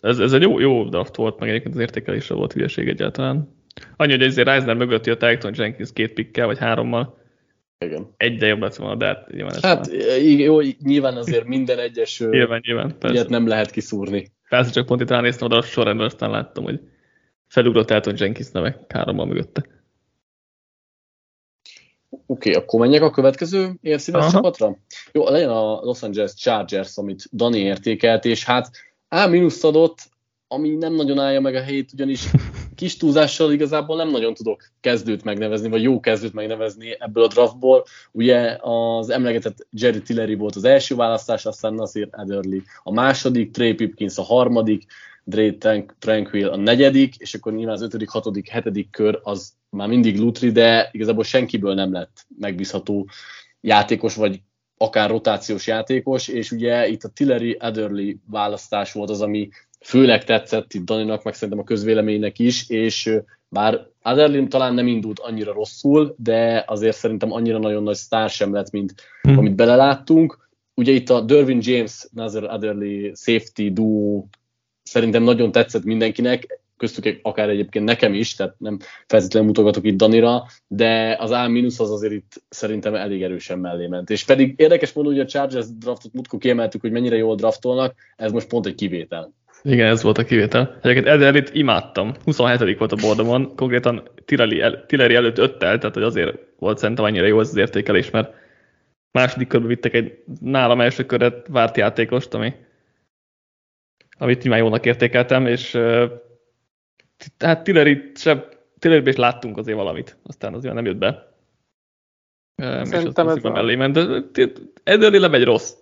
ez, ez egy jó, jó draft volt, meg egyébként az értékelésre volt hülyeség egyáltalán. Annyi, hogy ezért Reisner mögött jött Elton Jenkins két pikkel, vagy hárommal, igen. Egyre jobb lett volna, de hát nyilván ez Hát már... jó, nyilván azért minden egyes nyilván, nyilván, persze. ilyet nem lehet kiszúrni. Persze, csak pont itt ránéztem oda a sorrendben, aztán láttam, hogy felugrott Elton Jenkins neve kárommal mögötte. Oké, okay, akkor menjek a következő érszínes csapatra? Jó, legyen a Los Angeles Chargers, amit Dani értékelt, és hát A adott, ami nem nagyon állja meg a helyét, ugyanis kis túlzással igazából nem nagyon tudok kezdőt megnevezni, vagy jó kezdőt megnevezni ebből a draftból. Ugye az emlegetett Jerry Tillery volt az első választás, aztán Nasir Adderley a második, Trey Pipkins a harmadik, Dre Tranquil a negyedik, és akkor nyilván az ötödik, hatodik, hetedik kör az már mindig Lutri, de igazából senkiből nem lett megbízható játékos, vagy akár rotációs játékos, és ugye itt a Tillery Adderley választás volt az, ami főleg tetszett itt Daninak, meg szerintem a közvéleménynek is, és bár Aderlin talán nem indult annyira rosszul, de azért szerintem annyira nagyon nagy sztár sem lett, mint hmm. amit beleláttunk. Ugye itt a Dervin James, Nazar Adderley safety duo szerintem nagyon tetszett mindenkinek, köztük akár egyébként nekem is, tehát nem feltétlenül mutogatok itt Danira, de az A- az azért itt szerintem elég erősen mellé ment. És pedig érdekes módon, hogy a Chargers draftot mutkó kiemeltük, hogy mennyire jól draftolnak, ez most pont egy kivétel. Igen, ez volt a kivétel. Egyébként Ederlit imádtam. 27. volt a bordomon, konkrétan Tireli, el, Tireli előtt öttel, tehát hogy azért volt szerintem annyira jó ez az értékelés, mert második körbe vittek egy nálam első körre várt játékost, ami, amit nyilván jónak értékeltem, és hát Tillery sem, Tillery is láttunk azért valamit, aztán azért nem jött be. Szerintem és ez mellé ment, de Ederli nem egy rossz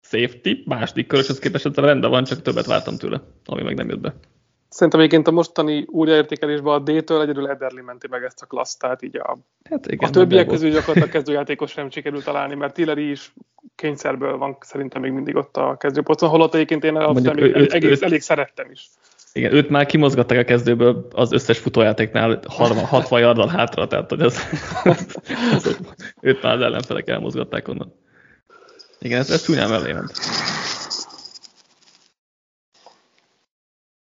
safety, második körös képest ez rendben van, csak többet vártam tőle, ami meg nem jött be. Szerintem egyébként a mostani újraértékelésben a D-től egyedül Ederli menti meg ezt a klassz, tehát így a, hát igen, a többiek közül gyakorlatilag kezdőjátékos sem sikerült találni, mert Tillery is kényszerből van szerintem még mindig ott a kezdőposzton, holott egyébként én Mondjuk, ő, őt, egész, őt, elég szerettem is. Igen, őt már kimozgatták a kezdőből az összes futójátéknál 60 yardal hátra, tehát hogy az, az, az, őt már az ellenfelek elmozgatták onnan. Igen, ez, ez csúnyán mellé ment.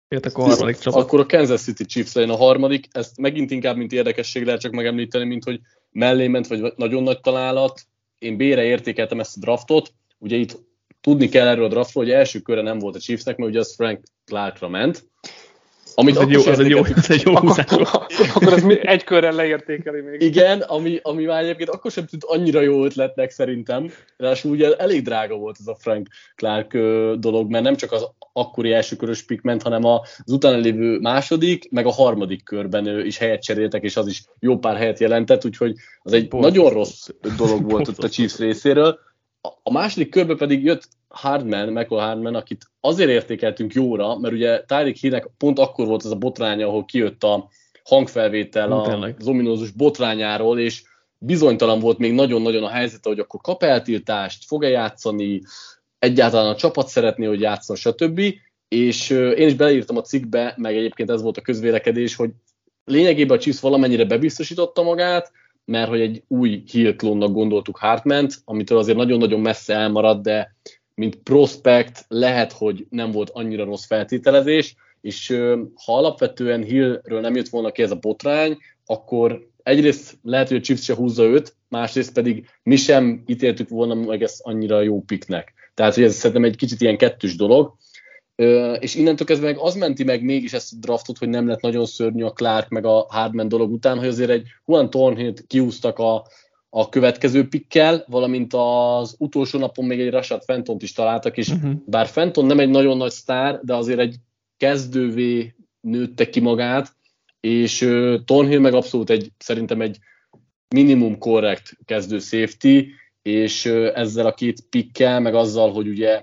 akkor a harmadik csapat. Akkor a Kansas City Chiefs legyen a harmadik. Ezt megint inkább, mint érdekesség lehet csak megemlíteni, mint hogy mellé ment, vagy nagyon nagy találat. Én B-re értékeltem ezt a draftot. Ugye itt tudni kell erről a draftról, hogy első körre nem volt a Chiefsnek, mert ugye az Frank Clarkra ment. Amit az, egy jó, az, egy jó, az egy jó akkor, akkor, akkor ez egy körrel leértékeli még. Igen, ami, ami már egyébként akkor sem tűnt annyira jó ötletnek szerintem. Ráadásul ugye elég drága volt ez a Frank Clark dolog, mert nem csak az akkori első körös pick ment, hanem az utána lévő második, meg a harmadik körben is helyet cseréltek, és az is jó pár helyet jelentett, úgyhogy az egy Pont. nagyon rossz dolog volt ott a Chiefs részéről. A második körben pedig jött Hardman, Michael Hardman, akit azért értékeltünk jóra, mert ugye Tyreek Hillnek pont akkor volt az a botránya, ahol kijött a hangfelvétel az ominózus botrányáról, és bizonytalan volt még nagyon-nagyon a helyzete, hogy akkor kap eltiltást, fog-e játszani, egyáltalán a csapat szeretné, hogy játszon, stb. És én is beleírtam a cikkbe, meg egyébként ez volt a közvélekedés, hogy lényegében a Chiefs valamennyire bebiztosította magát, mert hogy egy új klónnak gondoltuk Hartment, amitől azért nagyon-nagyon messze elmaradt, de mint prospect lehet, hogy nem volt annyira rossz feltételezés, és ha alapvetően Hillről nem jött volna ki ez a botrány, akkor egyrészt lehet, hogy a Chiefs se húzza őt, másrészt pedig mi sem ítéltük volna meg ezt annyira jó piknek. Tehát, hogy ez szerintem egy kicsit ilyen kettős dolog. És innentől kezdve meg az menti meg mégis ezt a draftot, hogy nem lett nagyon szörnyű a Clark meg a Hardman dolog után, hogy azért egy Juan Thornhill kiúztak a, a következő pikkel, valamint az utolsó napon még egy Rashad Fentont is találtak, és uh-huh. bár Fenton nem egy nagyon nagy sztár, de azért egy kezdővé nőtte ki magát, és uh, Thornhill meg abszolút egy, szerintem egy minimum korrekt kezdő safety, és uh, ezzel a két pikkel, meg azzal, hogy ugye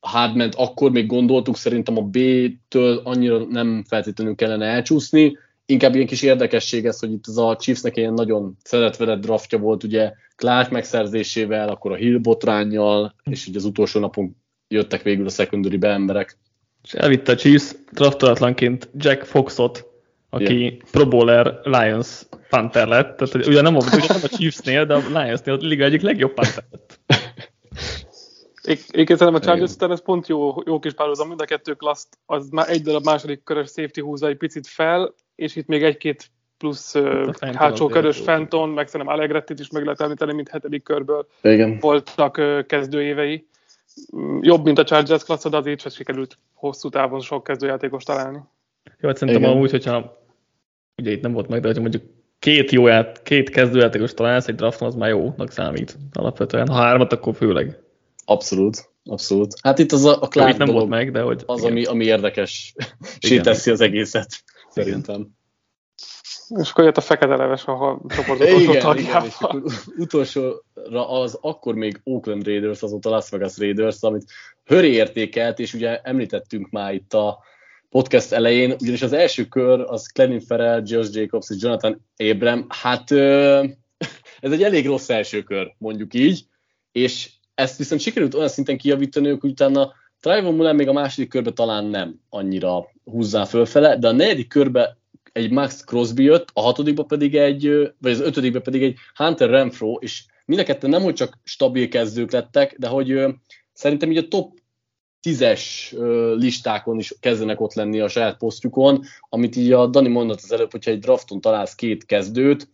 Hardment akkor még gondoltuk, szerintem a B-től annyira nem feltétlenül kellene elcsúszni, inkább ilyen kis érdekesség ez, hogy itt az a Chiefsnek ilyen nagyon szeretve draftja volt, ugye Clark megszerzésével, akkor a Hill botránnyal, és ugye az utolsó napon jöttek végül a secondary be emberek. És elvitte a Chiefs draftolatlanként Jack Foxot, aki yeah. Pro Bowler Lions Panther lett, tehát ugye nem, ugye nem a Chiefsnél, de a Lionsnél a liga egyik legjobb Panther lett. Én szerintem a Chargers után ez pont jó, jó kis párhuzam, mind a kettő klaszt, az már egy darab második körös safety húzza egy picit fel, és itt még egy-két plusz uh, hátsó körös Fenton, meg szerintem Allegrettit is meg lehet említeni, mint hetedik körből Igen. voltak uh, kezdőévei. Mm, jobb, mint a Chargers klassz, de azért sem sikerült hosszú távon sok kezdőjátékos találni. Jó, hát szerintem Igen. amúgy, hogyha ugye itt nem volt meg, de hogyha mondjuk két jó ját, két kezdőjátékos találsz egy drafton, az már jónak számít alapvetően. Ha hármat, akkor főleg. Abszolút, abszolút. Hát itt az a, a Clark nem volt meg, de hogy... Az, ami, ami érdekes, teszi az egészet, szerintem. És akkor jött a fekete leves a csoport utolsó igen, és utolsóra az akkor még Oakland Raiders, azóta Las Vegas Raiders, amit Höri értékelt, és ugye említettünk már itt a podcast elején, ugyanis az első kör az Clelin Ferrell, Josh Jacobs és Jonathan Abram, hát ez egy elég rossz első kör, mondjuk így, és ezt viszont sikerült olyan szinten kijavítani, hogy utána Trayvon Mullen még a második körbe talán nem annyira húzzá fölfele, de a negyedik körbe egy Max Crosby jött, a hatodikba pedig egy, vagy az ötödikbe pedig egy Hunter Renfro, és mind a ketten nem, hogy csak stabil kezdők lettek, de hogy szerintem így a top tízes listákon is kezdenek ott lenni a saját posztjukon, amit így a Dani mondott az előbb, hogyha egy drafton találsz két kezdőt,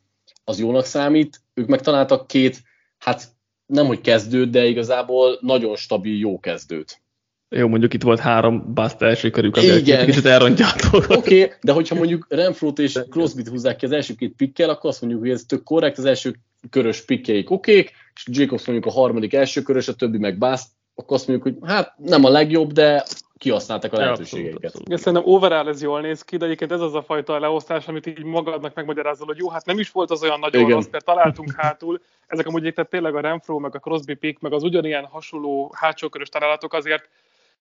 az jónak számít, ők meg találtak két, hát nem hogy kezdőt, de igazából nagyon stabil jó kezdőt. Jó, mondjuk itt volt három bust első körük, ami Igen. kicsit elrontja Oké, okay, de hogyha mondjuk Renfrot és Crosbyt húzzák ki az első két pikkel, akkor azt mondjuk, hogy ez tök korrekt, az első körös pikkeik okék, és Jacobs mondjuk a harmadik első körös, a többi meg bust, akkor azt mondjuk, hogy hát nem a legjobb, de kihasználták a lehetőségeiket. Ja, szerintem overall ez jól néz ki, de egyébként ez az a fajta leosztás, amit így magadnak megmagyarázol, hogy jó, hát nem is volt az olyan nagyon Igen. rossz, mert találtunk hátul. Ezek amúgy tehát tényleg a Renfro, meg a Crosby pick, meg az ugyanilyen hasonló hátsókörös találatok azért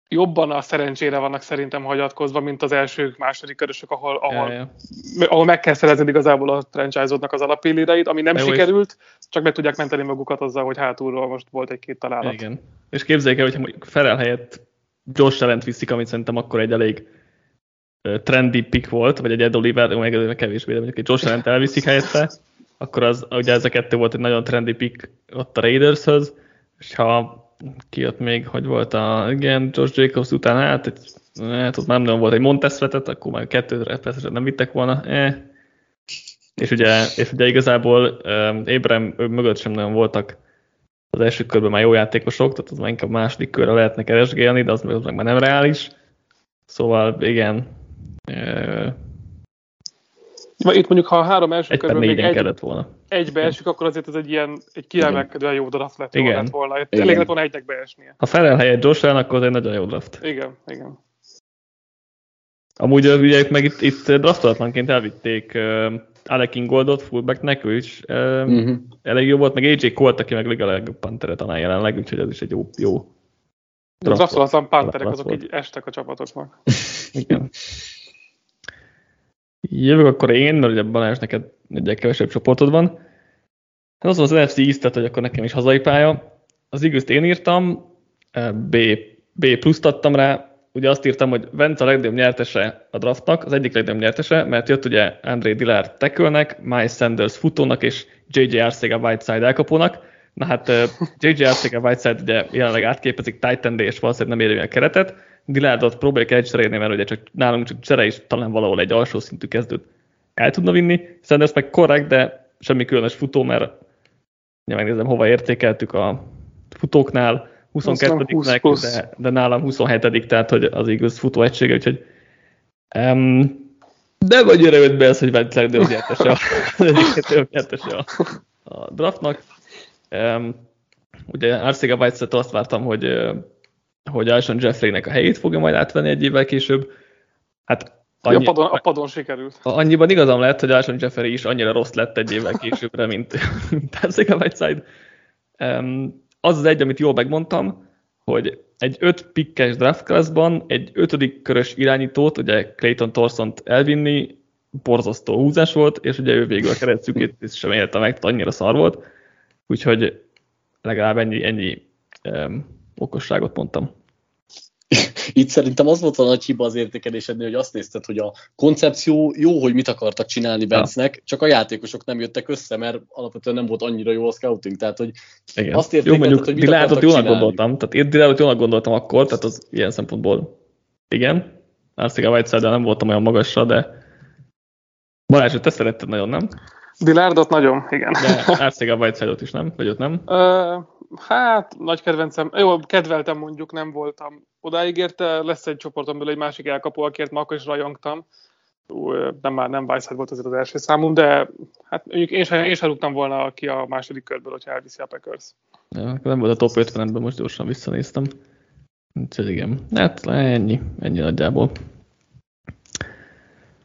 jobban a szerencsére vannak szerintem hagyatkozva, mint az első, második körösök, ahol, ahol, ja, ja. ahol meg kell szerezni igazából a franchise-odnak az alapilléreit, ami nem De sikerült, is. csak meg tudják menteni magukat azzal, hogy hátulról most volt egy-két találat. Igen. És képzeljék el, hogyha mondjuk Ferel helyett Josh Allen viszik, amit szerintem akkor egy elég trendy pick volt, vagy egy Ed Oliver, meg kevésbé, de mondjuk egy Josh Allen elviszik helyette, akkor az, ugye ez a kettő volt egy nagyon trendy pick ott a Raidershöz, és ha kijött még, hogy volt a, igen, Josh Jacobs után hát, egy, hát ott már nem volt egy Montes vetett, akkor már kettőre persze nem vittek volna, eh. és, ugye, és ugye igazából um, Abraham mögött sem nagyon voltak az első körben már jó játékosok, tehát az már inkább második körre lehetne keresgélni, de az, az meg már nem reális. Szóval igen, itt mondjuk, ha a három első körben még egy, kellett volna. egybe esik, akkor azért ez egy ilyen egy kiemelkedően jó draft lett, igen. lett volna. Igen. Elég lett volna egynek beesnie. Ha felel helyett Josh Allen, akkor az egy nagyon jó draft. Igen, igen. Amúgy ugye meg itt, itt draftolatlanként elvitték Alec Ingoldot fullbacknek, ő is uh, uh-huh. elég jó volt, meg AJ Colt, aki meg a legjobb pantere talán jelenleg, úgyhogy ez is egy jó, jó draftolatlan panterek azok így estek a csapatoknak. Igen. Jövök akkor én, mert ugye Balázs neked egy kevesebb csoportod van. Hát az az NFC east hogy akkor nekem is hazai pálya. Az igaz én írtam, B, B pluszt adtam rá, ugye azt írtam, hogy Vence a legnagyobb nyertese a draftnak, az egyik legnagyobb nyertese, mert jött ugye André Dillard tekölnek, Miles Sanders futónak és J.J. Arcega Whiteside elkapónak. Na hát J.J. Arcega Whiteside ugye jelenleg átképezik Titan és valószínűleg nem éri a keretet, Gilardot próbáljuk elcserélni, mert ugye csak nálunk csak csere is talán valahol egy alsó szintű kezdőt el tudna vinni. Sanders meg korrekt, de semmi különös futó, mert ugye megnézem, hova értékeltük a futóknál, 22 de, de nálam 27 tehát hogy az igaz futó egysége, úgyhogy um, de vagy jött be ez, hogy Vent legnagyobb nyertese a, nyertese a, a draftnak. Um, ugye Arcega White azt vártam, hogy hogy Alshon Jeffreynek a helyét fogja majd átvenni egy évvel később. Hát Annyi, a, padon, a padon sikerült. Annyiban igazam lett, hogy Alshon Jeffrey is annyira rossz lett egy évvel későbbre, mint, mint a Whiteside. Um, az az egy, amit jól megmondtam, hogy egy öt pikkes draft classban egy ötödik körös irányítót, ugye Clayton Torson elvinni, borzasztó húzás volt, és ugye ő végül a keretszükét sem élte meg, annyira szar volt, úgyhogy legalább ennyi, ennyi um, okosságot mondtam. Itt szerintem az volt a nagy hiba az értékelésednél, hogy azt nézted, hogy a koncepció jó, hogy mit akartak csinálni Benznek, ja. csak a játékosok nem jöttek össze, mert alapvetően nem volt annyira jó a scouting, tehát hogy Igen. azt értékelted, jó, mondjuk, hogy mit Dilátot jónak gondoltam, tehát én Dilátot jónak gondoltam akkor, tehát az ilyen szempontból igen. Arcega whiteside nem voltam olyan magasra, de Balázs, te szeretted nagyon, nem? Dilárdot nagyon, igen. De Arcega whiteside is nem? Vagy ott nem? Uh, hát, nagy kedvencem. Jó, kedveltem mondjuk, nem voltam odáig érte. Lesz egy csoportom egy másik elkapó, akiért ma akkor is rajongtam. Nem már nem Weissheit volt azért az első számom, de hát mondjuk én sem, én sem rúgtam volna ki a második körből, hogyha elviszi a Packers. Ja, nem volt a top 50-ben, most gyorsan visszanéztem. Úgyhogy igen, hát ennyi, ennyi nagyjából.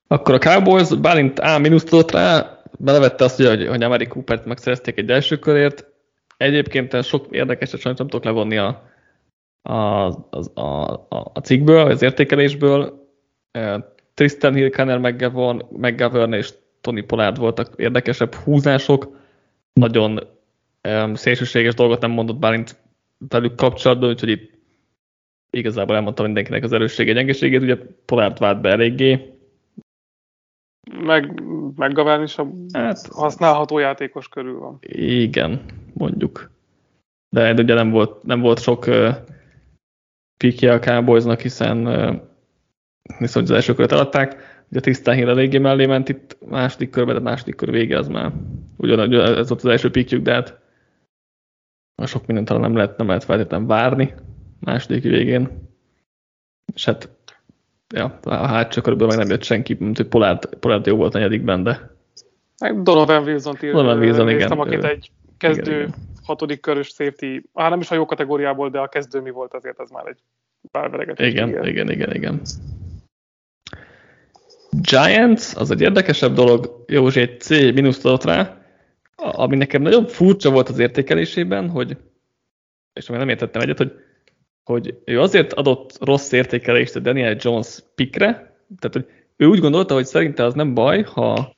Akkor a Cowboys, Bálint A minuszt adott rá, belevette azt, hogy, hogy Amari Coopert megszerezték egy első körért. Egyébként sok érdekeset sajnos nem tudok levonni a, a, a, a, a cikkből, az értékelésből. Tristan Hill, Conner McGovern, McGovern és Tony Pollard voltak érdekesebb húzások. Nagyon um, szélsőséges dolgot nem mondott Bálint velük kapcsolatban, úgyhogy itt igazából elmondtam mindenkinek az erőssége, gyengeségét. Ugye Pollard vált be eléggé, meg, meg is a hát, használható játékos körül van. Igen, mondjuk. De ugye nem volt, nem volt sok uh, pikje a Cowboysnak, hiszen uh, hiszen az első köret eladták. Ugye tisztán hír eléggé mellé ment itt második körben, de második kör vége az már ugyanúgy ez volt az első pikjük, de hát sok mindent talán nem lehet, nem lehet feltétlenül várni második végén. És hát ja, a hátsó körülbelül meg nem jött senki, mint hogy Polárd, Polárd jó volt a negyedikben, de... Meg Donovan Wilson-t Donovan Wilson, igen. akit egy kezdő igen, igen. hatodik körös safety, hát nem is a jó kategóriából, de a kezdő mi volt azért, az már egy bárveregetés. Igen, igen, igen, igen, igen. Giants, az egy érdekesebb dolog, Józsi egy C mínuszt adott rá, ami nekem nagyon furcsa volt az értékelésében, hogy, és még nem értettem egyet, hogy hogy ő azért adott rossz értékelést a Daniel Jones pikre, tehát hogy ő úgy gondolta, hogy szerinte az nem baj, ha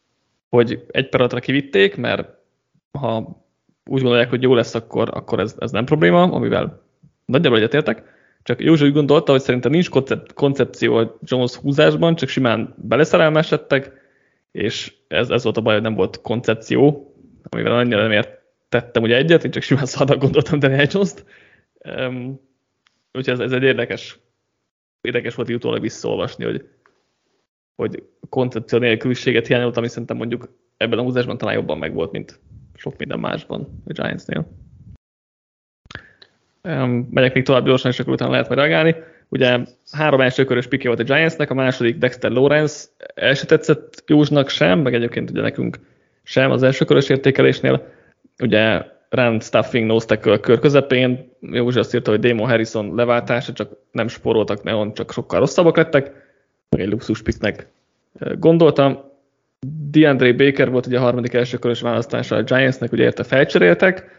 hogy egy peratra kivitték, mert ha úgy gondolják, hogy jó lesz, akkor, akkor ez, ez nem probléma, amivel nagyjából egyetértek. Csak József úgy gondolta, hogy szerintem nincs koncepció a Jones húzásban, csak simán beleszerelmesedtek, és ez, ez volt a baj, hogy nem volt koncepció, amivel annyira nem értettem ugye egyet, én csak simán szabadnak gondoltam Daniel Jones-t. Um, Úgyhogy ez, ez egy érdekes, érdekes volt utólag visszaolvasni, hogy, hogy koncepció nélküliséget hiányolt, ami szerintem mondjuk ebben a húzásban talán jobban megvolt, mint sok minden másban a Giantsnél. Megyek még tovább gyorsan, és akkor utána lehet majd reagálni. Ugye három első körös volt a Giantsnek, a második Dexter Lawrence el se tetszett Józsnak sem, meg egyébként ugye nekünk sem az első körös értékelésnél. Ugye run stuffing nose kör közepén. Józsi azt írta, hogy Damon Harrison leváltása, csak nem sporoltak neon, csak sokkal rosszabbak lettek. Meg luxus picknek gondoltam. DeAndre Baker volt ugye a harmadik első körös választása a Giantsnek, ugye érte felcseréltek.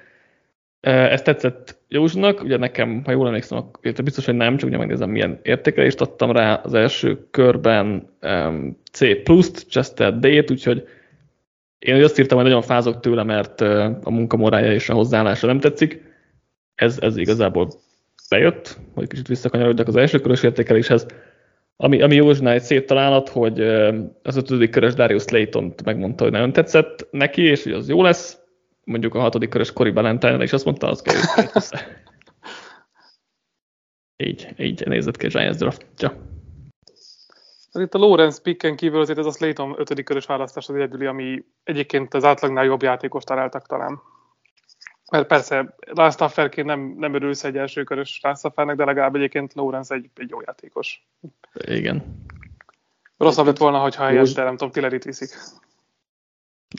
Ez tetszett Józsnak, ugye nekem, ha jól emlékszem, akkor biztos, hogy nem, csak ugye megnézem, milyen értékelést adtam rá az első körben C pluszt, Chester D-t, úgyhogy én azt írtam, hogy nagyon fázok tőle, mert a munkamorája és a hozzáállása nem tetszik. Ez, ez igazából bejött, hogy kicsit visszakanyarodjak az első körös értékeléshez. Ami, ami Józsnál egy szép találat, hogy az ötödik körös Darius Layton megmondta, hogy nagyon tetszett neki, és hogy az jó lesz. Mondjuk a hatodik körös Cory Ballantyne és azt mondta, az kell, így, így nézett ki a Giants draftja. Itt a Lawrence picken kívül azért ez a Slayton ötödik körös választás az egyedüli, ami egyébként az átlagnál jobb játékos találtak talán. Mert persze Rásztafferként nem, nem örülsz egy első körös Rásztaffernek, de legalább egyébként Lawrence egy, egy jó játékos. Igen. Rosszabb lett volna, hogyha helyette, nem tudom, Tillerit viszik.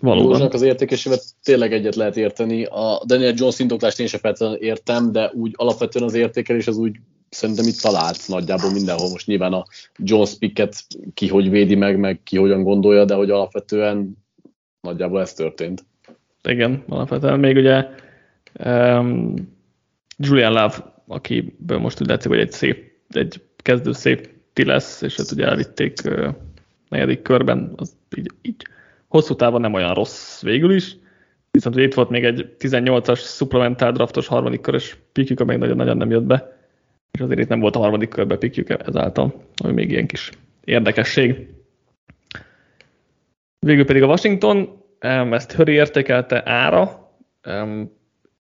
Valóban. Józsnak az értékesével tényleg egyet lehet érteni. A Daniel Jones indoklást én sem értem, de úgy alapvetően az értékelés az úgy szerintem itt talált nagyjából mindenhol. Most nyilván a Jones picket ki hogy védi meg, meg ki hogyan gondolja, de hogy alapvetően nagyjából ez történt. Igen, alapvetően még ugye um, Julian Love, akiből most úgy látszik, hogy egy szép, egy kezdő szép ti lesz, és hát ugye elvitték uh, negyedik körben, az így, így hosszú távon nem olyan rossz végül is, viszont ugye itt volt még egy 18-as supplementál draftos harmadik körös pikjük, amely nagyon-nagyon nem jött be, és azért itt nem volt a harmadik körbe pikjük ezáltal, ami még ilyen kis érdekesség. Végül pedig a Washington, ezt Höri értékelte ára,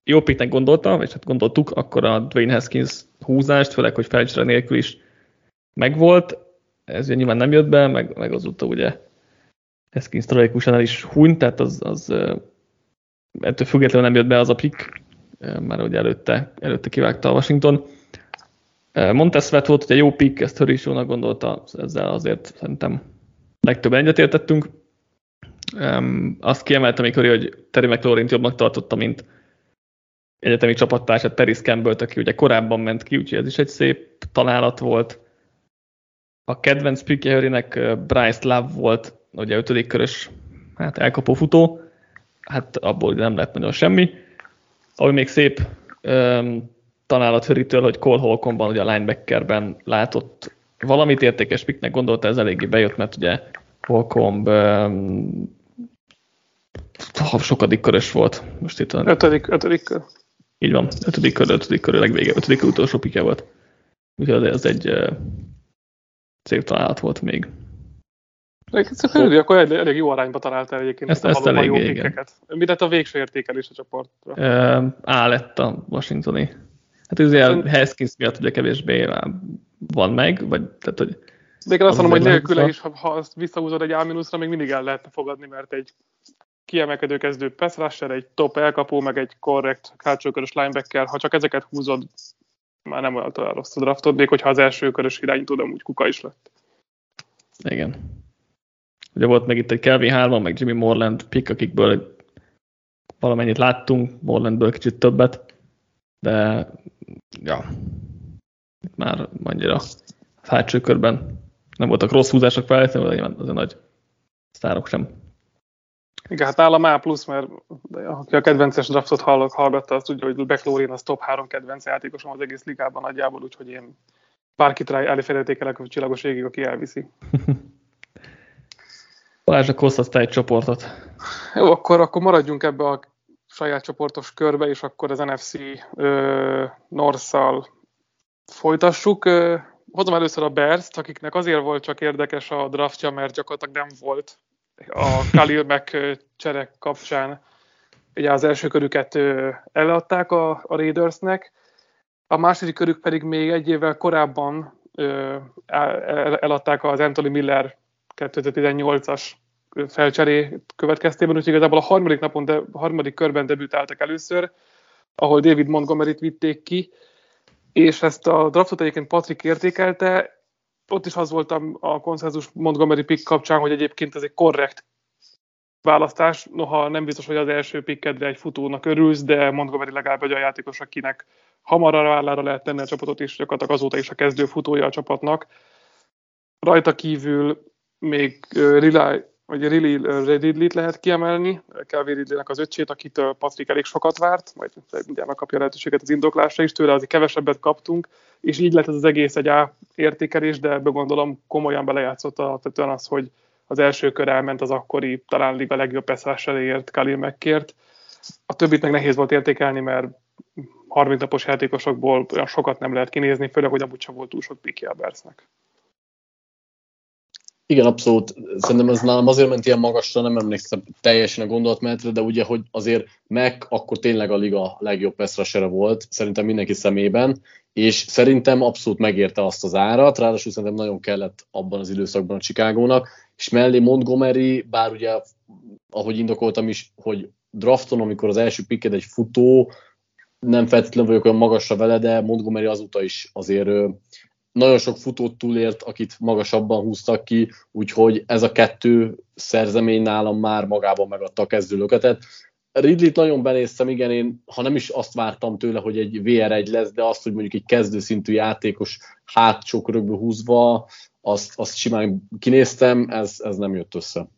jó piknek gondolta, és hát gondoltuk, akkor a Dwayne Haskins húzást, főleg, hogy felcsere nélkül is megvolt, ez ugye nyilván nem jött be, meg, meg azóta ugye Haskins tragikusan el is hunyt, tehát az, az ettől függetlenül nem jött be az a pick, már ugye előtte, előtte kivágta a Washington. Montesvet volt ugye jó pick, ezt jónak gondolta, ezzel azért szerintem legtöbben egyetértettünk. Azt kiemeltem, amikor, hogy Terry mclaurin jobbnak tartotta, mint egyetemi csapattársát Paris campbell aki ugye korábban ment ki, úgyhogy ez is egy szép találat volt. A kedvenc pickjehőrének Bryce Love volt, ugye ötödik körös hát elkapó futó, hát abból nem lett nagyon semmi. Ahogy még szép um, találat Höritől, hogy Cole Holcombban, ugye a linebackerben látott valamit értékes piknek gondolta, ez eléggé bejött, mert ugye Holcomb um, sokadik körös volt. Most itt van. Ötödik, ötödik kör. Így van, ötödik kör, ötödik kör, legvége, ötödik kör utolsó pike volt. Úgyhogy ez egy uh, szép találat volt még. Szerintem akkor elég, elég jó arányba találtál egyébként ezt, ezt elég, jó igen. Mi lett a végső értékelés a csoportra? A lett a Washingtoni. Hát ez ilyen Haskins miatt ugye kevésbé van meg, vagy tehát, hogy de én azt mondom, hogy nélküle is, ha, ha azt visszahúzod egy A-ra, még mindig el lehetne fogadni, mert egy kiemelkedő kezdő pass rusher, egy top elkapó, meg egy korrekt hátsókörös linebacker, ha csak ezeket húzod, már nem olyan rossz a draftod, még hogyha az első körös irányító, de úgy kuka is lett. Igen. Ugye volt meg itt egy Kelvin Harmon, meg Jimmy Morland pick, akikből valamennyit láttunk, Morlandből kicsit többet, de ja, itt már annyira hátsó körben nem voltak rossz húzások felejteni, de az a nagy sztárok sem. Igen, hát nálam A plusz, mert aki a kedvences draftot hallok, hallgatta, azt tudja, hogy McLaurin az top 3 kedvenc játékosom az egész ligában nagyjából, úgyhogy én bárkit rá elfelejtékelek a csillagos égig, aki elviszi. Balázsnak hozhatsz egy csoportot. Jó, akkor, akkor maradjunk ebbe a saját csoportos körbe, és akkor az NFC Norszal folytassuk. Ö, hozom először a bears akiknek azért volt csak érdekes a draftja, mert gyakorlatilag nem volt a Khalil meg cserek kapcsán. Ugye az első körüket eladták a, a Raidersnek, a második körük pedig még egy évvel korábban eladták az Anthony Miller 2018-as felcseré következtében, úgyhogy igazából a harmadik napon, de harmadik körben debütáltak először, ahol David Montgomery-t vitték ki, és ezt a draftot egyébként Patrick értékelte, ott is az volt a, a konszenzus Montgomery pick kapcsán, hogy egyébként ez egy korrekt választás, noha nem biztos, hogy az első pikkedre egy futónak örülsz, de Montgomery legalább egy olyan játékos, akinek hamar a vállára lehet tenni a csapatot, és gyakorlatilag azóta is a kezdő futója a csapatnak. Rajta kívül még Rely, Rilly Ridley-t lehet kiemelni, Calvin Ridley-nek az öccsét, akit Patrick elég sokat várt, majd mindjárt megkapja a lehetőséget az indoklásra is, tőle azért kevesebbet kaptunk, és így lett ez az egész egy A értékelés, de ebbe gondolom komolyan belejátszott alapvetően az, hogy az első kör elment az akkori talán liga legjobb eléért Khalil megkért. A többit meg nehéz volt értékelni, mert 30 napos játékosokból olyan sokat nem lehet kinézni, főleg, hogy amúgy sem volt túl sok pikje a Bersznek. Igen, abszolút. Szerintem ez nálam azért ment ilyen magasra, nem emlékszem teljesen a gondolatmenetre, de ugye, hogy azért meg akkor tényleg a liga legjobb pass volt, szerintem mindenki szemében, és szerintem abszolút megérte azt az árat, ráadásul szerintem nagyon kellett abban az időszakban a Chicagónak, és mellé Montgomery, bár ugye, ahogy indokoltam is, hogy drafton, amikor az első picked egy futó, nem feltétlenül vagyok olyan magasra vele, de Montgomery azóta is azért nagyon sok futót túlért, akit magasabban húztak ki, úgyhogy ez a kettő szerzemény nálam már magában megadta a kezdőlöketet. Ridley-t nagyon benéztem, igen, én ha nem is azt vártam tőle, hogy egy VR1 lesz, de azt, hogy mondjuk egy kezdőszintű játékos hátsó körökbe húzva, azt, azt simán kinéztem, ez, ez nem jött össze.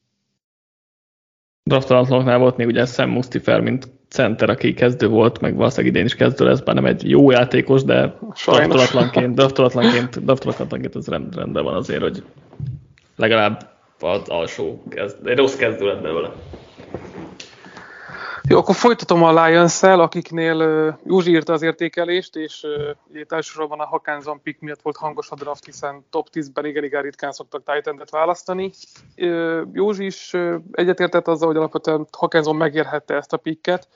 Draftalatlanoknál volt még ugye Sam Mustifer, mint center, aki kezdő volt, meg valószínűleg idén is kezdő lesz, bár nem egy jó játékos, de draftalatlanként, draftalatlanként, draftalatlanként az rend, rendben van azért, hogy legalább az alsó kezd, egy rossz kezdő lett belőle. Jó, akkor folytatom a Lions-szel, akiknél uh, Józsi írta az értékelést, és uh, itt elsősorban a Hawkinson pick miatt volt hangos a draft, hiszen top 10-ben igen, igen ritkán szoktak titan választani. Uh, Józsi is uh, egyetértett azzal, hogy alapvetően Hawkinson megérhette ezt a picket.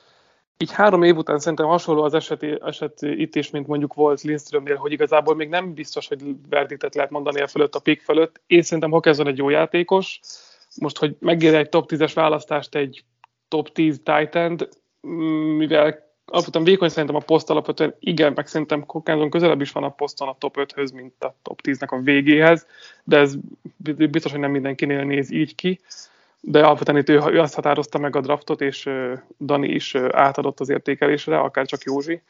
Így három év után szerintem hasonló az eset, eset itt is, mint mondjuk volt Lindströmnél, hogy igazából még nem biztos, hogy verdiktet lehet mondani a fölött a pick fölött. Én szerintem Hawkinson egy jó játékos. Most, hogy megér egy top 10-es választást egy top 10 titan mivel alapvetően vékony szerintem a poszt alapvetően igen, meg szerintem Kokánzon közelebb is van a poszton a top 5-höz, mint a top 10-nek a végéhez, de ez biztos, hogy nem mindenkinél néz így ki, de alapvetően itt ő, ő azt határozta meg a draftot, és Dani is átadott az értékelésre, akár csak Józsi,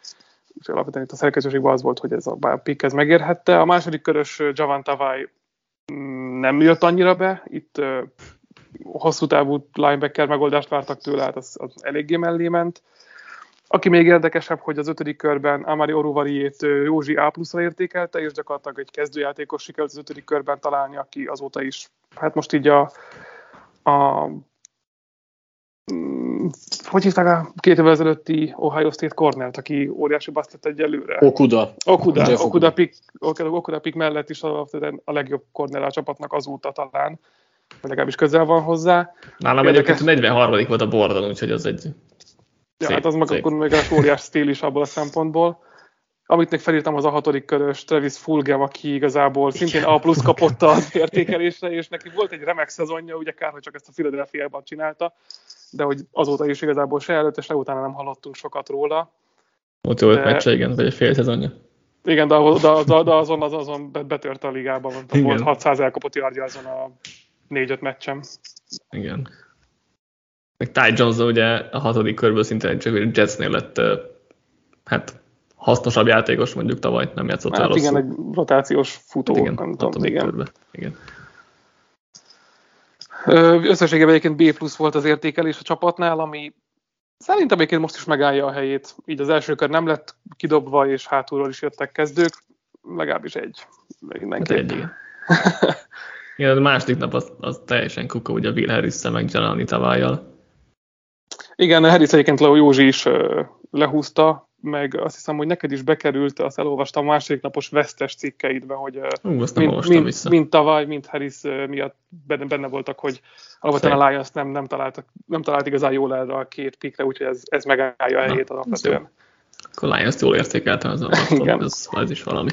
és alapvetően itt a szerkesztőségben az volt, hogy ez a pick ez megérhette. A második körös Javan Tavai mm, nem jött annyira be, itt hosszú távú linebacker megoldást vártak tőle, hát az, az eléggé mellé ment. Aki még érdekesebb, hogy az ötödik körben Amari Oruvariét Józsi A pluszra értékelte, és gyakorlatilag egy kezdőjátékos sikerült az ötödik körben találni, aki azóta is, hát most így a, a mm, hogy hívták a két évvel ezelőtti Ohio State Cornell-t, aki óriási baszt lett egyelőre? Okuda. Okuda, Okuda, Okuda, pick, Okuda pick mellett is a, a legjobb Cornell a csapatnak azóta talán legalábbis közel van hozzá. Nálam egyébként 43. volt a bordon, úgyhogy az egy Ja, szép, hát az meg akkor még egy óriás stíl is abból a szempontból. Amit még felírtam, az a hatodik körös Travis Fulgem, aki igazából szintén A plusz kapott az értékelésre, és neki volt egy remek szezonja, ugye kár, hogy csak ezt a Philadelphia-ban csinálta, de hogy azóta is igazából se előtt, és utána nem hallottunk sokat róla. Volt jó de... meccse, igen, vagy egy fél szezonja. Igen, de, de, de, de azon, az, azon betört a ligában, volt 600 elkapott yardja azon a négy-öt meccsem. Igen. Meg Ty Jones ugye a hatodik körből szinte csak egy Jetsnél lett hát hasznosabb játékos mondjuk tavaly, nem játszott hát igen, rosszul. egy rotációs futó, hát igen, nem tudom, igen. Körbe. igen. Összességében egyébként B plusz volt az értékelés a csapatnál, ami szerintem egyébként most is megállja a helyét. Így az első kör nem lett kidobva, és hátulról is jöttek kezdők, legalábbis egy. Mindenképp. Hát egy, igen. Igen, a második nap az, az teljesen kuka, ugye Will harris meg Jalani Tavájjal. Igen, a Harris egyébként Leo Józsi is lehúzta, meg azt hiszem, hogy neked is bekerült, azt elolvastam a második napos vesztes cikkeidbe, hogy Hú, mind, mind, mind tavaly, mind Harris miatt benne, benne voltak, hogy alapvetően a Lions nem, nem, találtak, nem talált igazán jól erre a két pikre, úgyhogy ez, ez megállja a helyét alapvetően. Akkor Lions-t jól értékeltem, ez, a ez, ez is valami.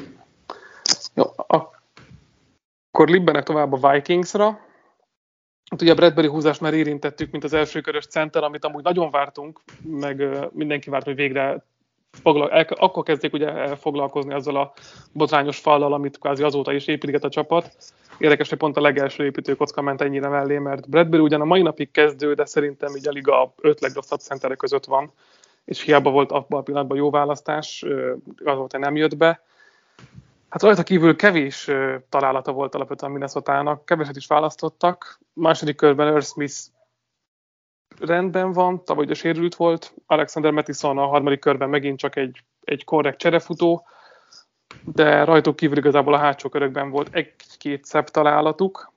Jó, a akkor libbenek tovább a Vikingsra. Hát ugye a Bradbury húzást már érintettük, mint az első körös center, amit amúgy nagyon vártunk, meg mindenki várt, hogy végre foglal, akkor kezdték ugye foglalkozni azzal a botrányos fallal, amit kvázi azóta is építget a csapat. Érdekes, hogy pont a legelső építőkocka ment ennyire mellé, mert Bradbury ugyan a mai napig kezdő, de szerintem így a liga öt legrosszabb centerek között van, és hiába volt abban a pillanatban jó választás, az volt, nem jött be. Hát rajta kívül kevés találata volt alapvetően Minnesota-nak, keveset is választottak. Második körben Earl Smith rendben van, tavaly ugye sérült volt. Alexander Mattison a harmadik körben megint csak egy, egy korrekt cserefutó, de rajtuk kívül igazából a hátsó körökben volt egy-két szebb találatuk.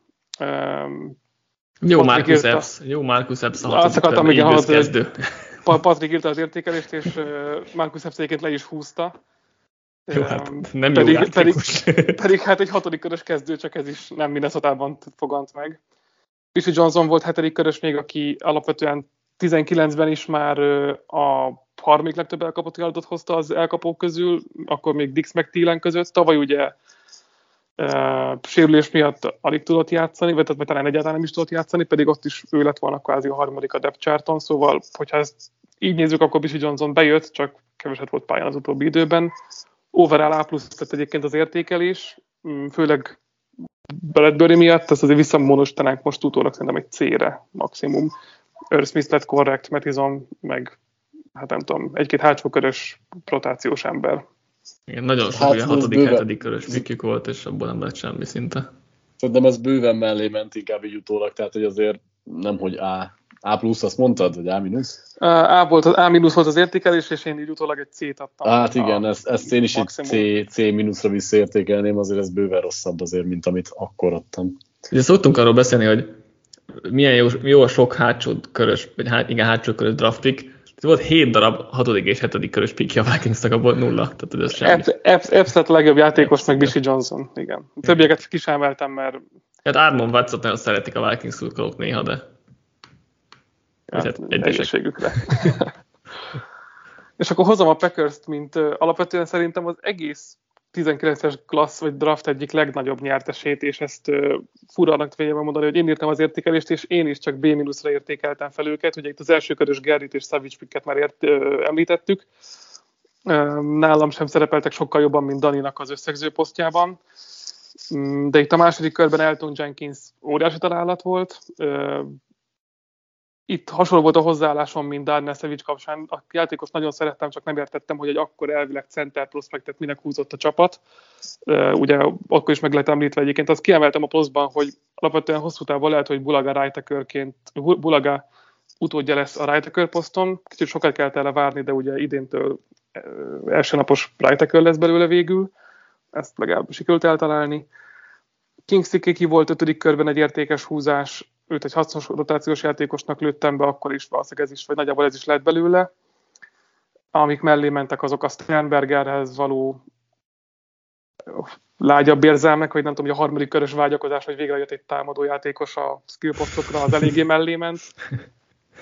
jó Marcus Epps, jó Marcus Epps a hatodik körben, igen, kezdő. Patrick írta az értékelést, és Marcus Epps egyébként le is húzta. Jó, hát nem pedig, jó pedig, pedig, hát egy hatodik körös kezdő, csak ez is nem minnesota fogant meg. Bishop Johnson volt hetedik körös még, aki alapvetően 19-ben is már a harmadik legtöbb elkapott adatot hozta az elkapók közül, akkor még Dix meg Thielen között. Tavaly ugye uh, sérülés miatt alig tudott játszani, vagy, vagy talán egyáltalán nem is tudott játszani, pedig ott is ő lett volna kvázi a harmadik a depth charton, szóval hogyha ezt így nézzük, akkor Bishop Johnson bejött, csak keveset volt pályán az utóbbi időben overall A plusz tett egyébként az értékelés, mm, főleg Bradbury miatt, ezt azért visszamonostanánk most utólag szerintem egy C-re maximum. Earl Smith lett korrekt, Metizon, meg hát nem tudom, egy-két hátsó körös rotációs ember. Igen, nagyon sok hát, ilyen hatodik, bőven... hetedik körös pikjük volt, és abból nem lett semmi szinte. Szerintem ez bőven mellé ment inkább így utólag, tehát hogy azért nem, hogy A, A plusz, azt mondtad, vagy A minusz? A, volt, A minusz volt az értékelés, és én így utólag egy C-t adtam. Hát igen, ezt, ezt én is maximum. egy C, C minuszra visszaértékelném, azért ez bőven rosszabb azért, mint amit akkor adtam. Ugye szoktunk arról beszélni, hogy milyen jó, jó a sok hátsó körös, vagy hát, igen, hátsó körös draft pick, volt 7 darab hatodik és hetedik körös pikje a Vikingsnak, abból nulla. Tehát ez semmi. Epps lett a legjobb játékos, meg Bisi Johnson. Igen. A többieket kisemeltem, mert... Hát Armon Watson nagyon szeretik a Vikings szurkolók néha, de... Hát, egészségükre. és akkor hozom a Packers-t, mint alapvetően szerintem az egész 19-es klassz vagy draft egyik legnagyobb nyertesét, és ezt uh, furának tudja mondani, hogy én írtam az értékelést, és én is csak B-ra értékeltem fel őket. Ugye itt az első körös Gerrit és Savage picket már ért, uh, említettük. Uh, nálam sem szerepeltek sokkal jobban, mint Daninak az összegző posztjában. Um, de itt a második körben Elton Jenkins óriási találat volt. Uh, itt hasonló volt a hozzáállásom, mint Darnell kapcsán. A játékos nagyon szerettem, csak nem értettem, hogy egy akkor elvileg center prospektet minek húzott a csapat. Ugye akkor is meg lehet említve egyébként. Azt kiemeltem a posztban, hogy alapvetően hosszú távon lehet, hogy Bulaga right Bulaga utódja lesz a right poszton. Kicsit sokat kell tele várni, de ugye idéntől első napos right lesz belőle végül. Ezt legalább sikerült eltalálni. Kingsley ki volt ötödik körben egy értékes húzás, őt egy hasznos rotációs játékosnak lőttem be, akkor is valószínűleg ez is, vagy nagyjából ez is lett belőle. Amik mellé mentek, azok a Sternbergerhez való lágyabb érzelmek, vagy nem tudom, hogy a harmadik körös vágyakozás, hogy végre jött egy támadó játékos a skillposztokra, az eléggé mellé ment.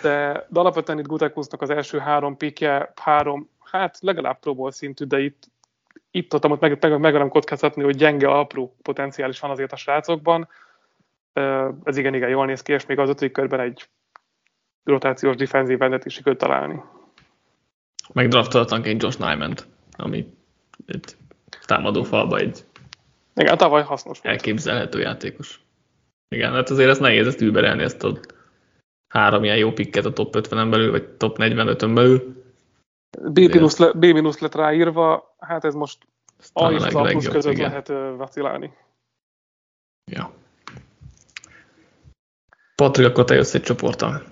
De, de alapvetően itt Gutekusznak az első három pikje, három, hát legalább próból szintű, de itt, itt ott, ott meg, meg, meg, meg kockáztatni, hogy gyenge, apró potenciális van azért a srácokban ez igen, igen, jól néz ki, és még az ötödik körben egy rotációs defenzív endet is sikerült találni. Megdraftoltak egy Josh Nyman-t, ami egy támadó falba egy igen, tavaly hasznos volt. Elképzelhető játékos. Igen, hát azért ez nehéz ezt überelni, ezt a három ilyen jó pikket a top 50-en belül, vagy top 45-ön belül. B minusz, le, B lett ráírva, hát ez most A és A plusz között igen. lehet vacilálni. Ja. Patrik, akkor te jössz egy csoporttal.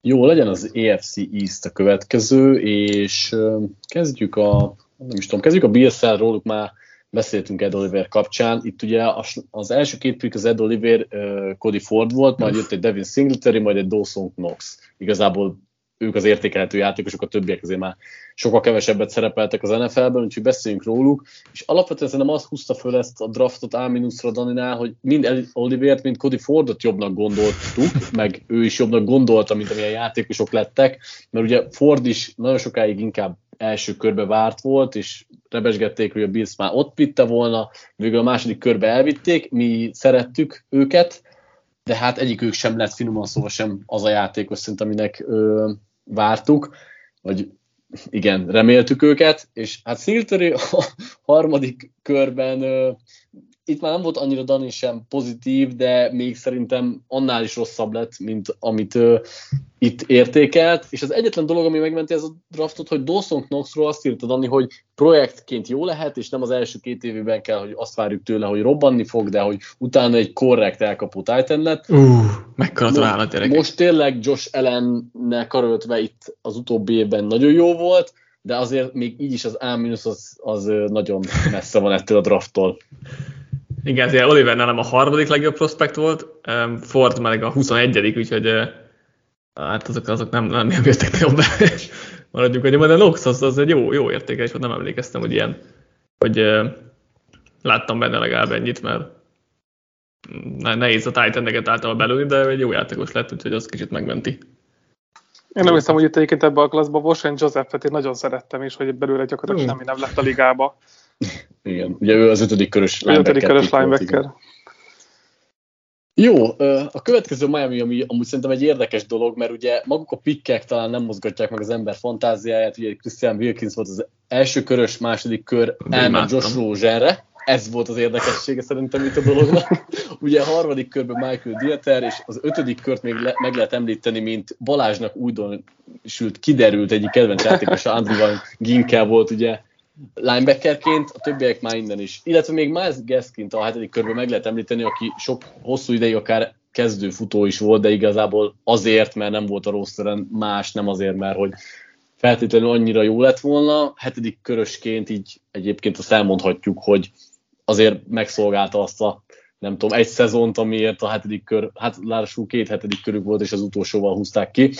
Jó, legyen az EFC East a következő, és kezdjük a, nem is tudom, kezdjük a bills róluk már beszéltünk Ed Oliver kapcsán. Itt ugye az első két pick az Ed Oliver, Cody Ford volt, majd jött egy Devin Singletary, majd egy Dawson Knox. Igazából ők az értékelhető játékosok, a többiek azért már sokkal kevesebbet szerepeltek az NFL-ben, úgyhogy beszéljünk róluk. És alapvetően szerintem azt húzta föl ezt a draftot A-ra Daninál, hogy mind Olivért, mind Cody Fordot jobbnak gondoltuk, meg ő is jobbnak gondolta, mint amilyen játékosok lettek, mert ugye Ford is nagyon sokáig inkább első körbe várt volt, és rebesgették, hogy a Bills már ott vitte volna, végül a második körbe elvitték, mi szerettük őket, de hát egyikük sem lett finoman szóval sem az a játékos szint, aminek ö, vártuk, vagy igen, reméltük őket, és hát Szilteri a harmadik körben itt már nem volt annyira Dani sem pozitív, de még szerintem annál is rosszabb lett, mint amit uh, itt értékelt, és az egyetlen dolog, ami megmenti ez a draftot, hogy Dawson Knoxról azt írta Dani, hogy projektként jó lehet, és nem az első két évében kell, hogy azt várjuk tőle, hogy robbanni fog, de hogy utána egy korrekt elkapó Titan lett. Uh, mekkora a gyerekek. Most tényleg Josh Allen-nek karöltve itt az utóbbi évben nagyon jó volt, de azért még így is az A- az, az nagyon messze van ettől a drafttól. Igen, azért Oliver nem a harmadik legjobb prospekt volt, Ford meg a 21 úgyhogy hát azok, azok nem, nem jöttek jobb maradjunk hogy de Nox az, az egy jó, jó értékelés volt, nem emlékeztem, hogy ilyen, hogy láttam benne legalább ennyit, mert nehéz a Titan-eket általában belőni, de egy jó játékos lett, úgyhogy az kicsit megmenti. Én nem hiszem, hogy itt egyébként ebbe a klaszba Washington Joseph-et én nagyon szerettem, és hogy belőle gyakorlatilag semmi nem lett a ligába. Igen, ugye ő az ötödik körös linebacker. Ötödik körös linebacker. Jó, a következő Miami, ami amúgy szerintem egy érdekes dolog, mert ugye maguk a pikkek talán nem mozgatják meg az ember fantáziáját, ugye Christian Wilkins volt az első körös, második kör elment Josh Rosenre, ez volt az érdekessége szerintem itt a dolognak. Ugye a harmadik körben Michael Dieter, és az ötödik kört még le, meg lehet említeni, mint Balázsnak újdonsült, kiderült egyik kedvenc játékos, Andrew Van Ginkel volt ugye linebackerként, a többiek már innen is. Illetve még Miles Gaskint a hetedik körben meg lehet említeni, aki sok hosszú ideig akár kezdő futó is volt, de igazából azért, mert nem volt a rosteren más, nem azért, mert hogy feltétlenül annyira jó lett volna. Hetedik körösként így egyébként azt elmondhatjuk, hogy azért megszolgálta azt a nem tudom, egy szezont, amiért a hetedik kör, hát lássuk, két hetedik körük volt, és az utolsóval húzták ki.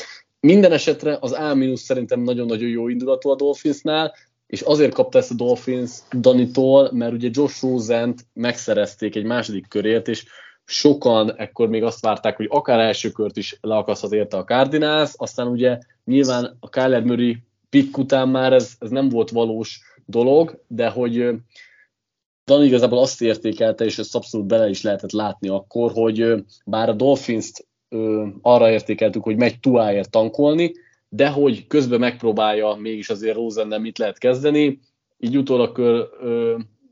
Minden esetre az A- szerintem nagyon-nagyon jó indulatú a Dolphinsnál, és azért kapta ezt a Dolphins Danitól, mert ugye Josh rosen megszerezték egy második körért, és sokan ekkor még azt várták, hogy akár első kört is leakaszhat érte a Cardinals, aztán ugye nyilván a Kyler Murray pick után már ez, ez nem volt valós dolog, de hogy Dan igazából azt értékelte, és ezt abszolút bele is lehetett látni akkor, hogy bár a Dolphins-t arra értékeltük, hogy megy Tuáért tankolni, de hogy közben megpróbálja mégis azért Rosennel mit lehet kezdeni, így utólag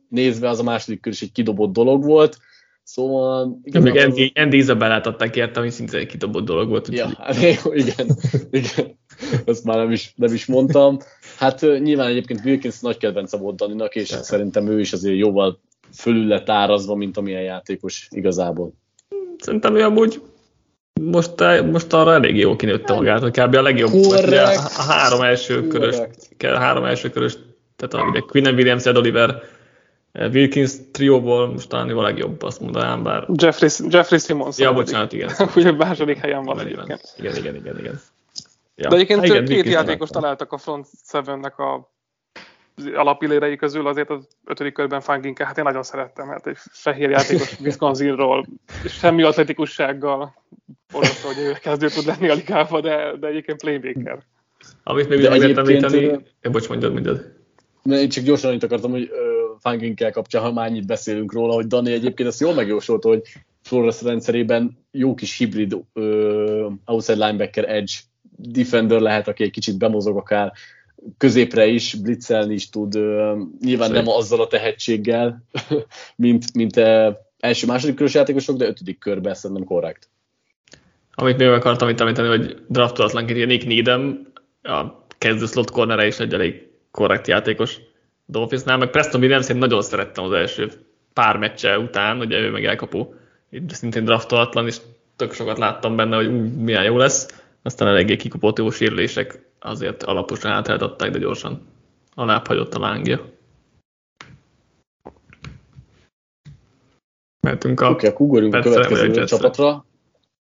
nézve az a második kör is egy kidobott dolog volt, Szóval... Igen, még Andy, Andy Isabellát adták érte, ami szinte egy kidobott dolog volt. Ja, hát, igen, igen, ezt már nem is, nem is mondtam. Hát nyilván egyébként Wilkins nagy kedvence volt Daninak, és ja. szerintem ő is azért jóval fölül lett árazva, mint amilyen játékos igazából. Szerintem ő amúgy most, most arra elég jó kinőtte magát, hogy kb. a legjobb. Correct. A, három első körös, a három első körös, tehát a, Quinn Williams, Ed Oliver, Wilkins trióból most talán a legjobb, azt mondanám, bár... Jeffrey, Jeffrey Simmons. Ja, bocsánat, igen. Ugye második helyen van. Igen, igen, igen, igen. Ja. De egyébként igen, két játékos találtak a front sevennek a alapillérei közül, azért az ötödik körben Fanginke, hát én nagyon szerettem, hát egy fehér játékos Wisconsinról, semmi atletikussággal, orosz, hogy ő kezdő tud lenni a ligába, de, de egyébként playmaker. Amit még lehet említeni, bocs, mondjad, mondjad. Én csak gyorsan annyit akartam, hogy Fanginkel kapcsán, ha már annyit beszélünk róla, hogy Dani egyébként ezt jól megjósolta, hogy Flores rendszerében jó kis hibrid uh, outside linebacker edge defender lehet, aki egy kicsit bemozog akár középre is, blitzelni is tud, nyilván Szerint. nem azzal a tehetséggel, mint, mint első-második körös játékosok, de ötödik körben szerintem korrekt. Amit még akartam itt említeni, hogy draftolatlanként Nick Needham, a kezdő slot corner is egy elég korrekt játékos Dolphinsnál, meg Preston Williams én nagyon szerettem az első pár meccse után, ugye ő meg elkapó, szintén draftolatlan, és tök sokat láttam benne, hogy úgy, milyen jó lesz, aztán eléggé kikopott jó sérülések, azért alaposan átállították, de gyorsan alább hagyott a lángja. Mehetünk a... Oké, okay, ugorjunk a következő csapatra.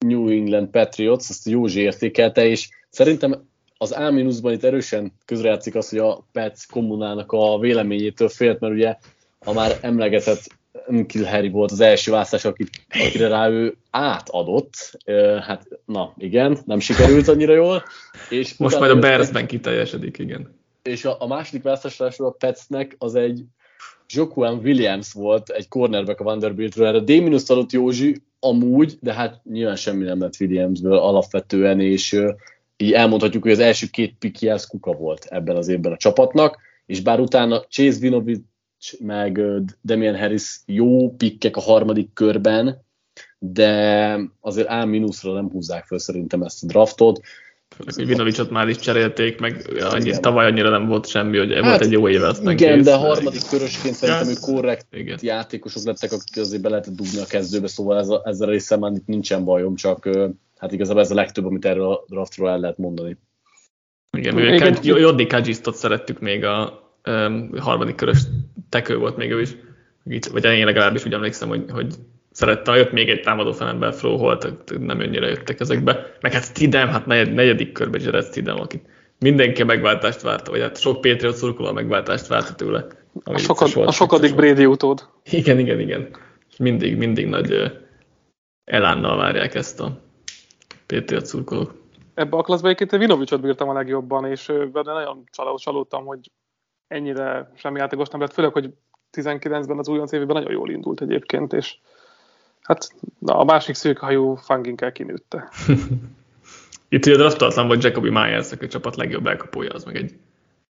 New England Patriots, ezt Józsi értékelte, és szerintem az A-ban itt erősen közrejátszik az, hogy a Pets kommunának a véleményétől félt, mert ugye a már emlegetett Kill Harry volt az első választás, akit, akire rá ő átadott. Hát, na igen, nem sikerült annyira jól. És Most majd a Bearsben kiteljesedik, igen. És a, a második választás a Petsnek az egy Jokuan Williams volt, egy cornerback a Vanderbiltről, erre D- adott Józsi, amúgy, de hát nyilván semmi nem lett Williamsből alapvetően, és így elmondhatjuk, hogy az első két piki az kuka volt ebben az évben a csapatnak, és bár utána Chase Vinovich meg Damian Harris jó pikkek a harmadik körben, de azért A-ra nem húzzák föl szerintem ezt a draftot. Vinovicsot már is cserélték, meg annyi, tavaly annyira nem volt semmi, hogy hát, volt egy jó éve, aztán Igen, kész, de harmadik körösként szerintem ők korrekt igen. játékosok lettek, akik azért be lehetett dugni a kezdőbe, szóval ez a, ezzel a részem már itt nincsen bajom, csak hát igazából ez a legtöbb, amit erről a draftról el lehet mondani. Igen, mivel Joddi Kajisztot szerettük még a um, harmadik körös tekő volt még ő is, vagy én legalábbis úgy emlékszem, hogy, hogy szerettem, jött még egy támadó felember Flo Holt, nem annyira jöttek ezekbe. Meg hát Stidem, hát negyed, negyedik körben Jared Stidem, akit mindenki megváltást várta, vagy hát sok Patriot szurkoló a megváltást várta tőle. A, sokad, a sokadik Brady utód. Igen, igen, igen. Mindig, mindig nagy elánnal várják ezt a Patriot szurkolók. Ebbe a klasszba egyébként Vinovicsot bírtam a legjobban, és de nagyon csalódtam, hogy ennyire semmi játékos nem lett, főleg, hogy 19-ben az újonc évében nagyon jól indult egyébként, és hát na, a másik szőkehajú Fanginkel kinőtte. Itt ugye draftolatlan volt Jacobi Myers, a csapat legjobb elkapója, az meg egy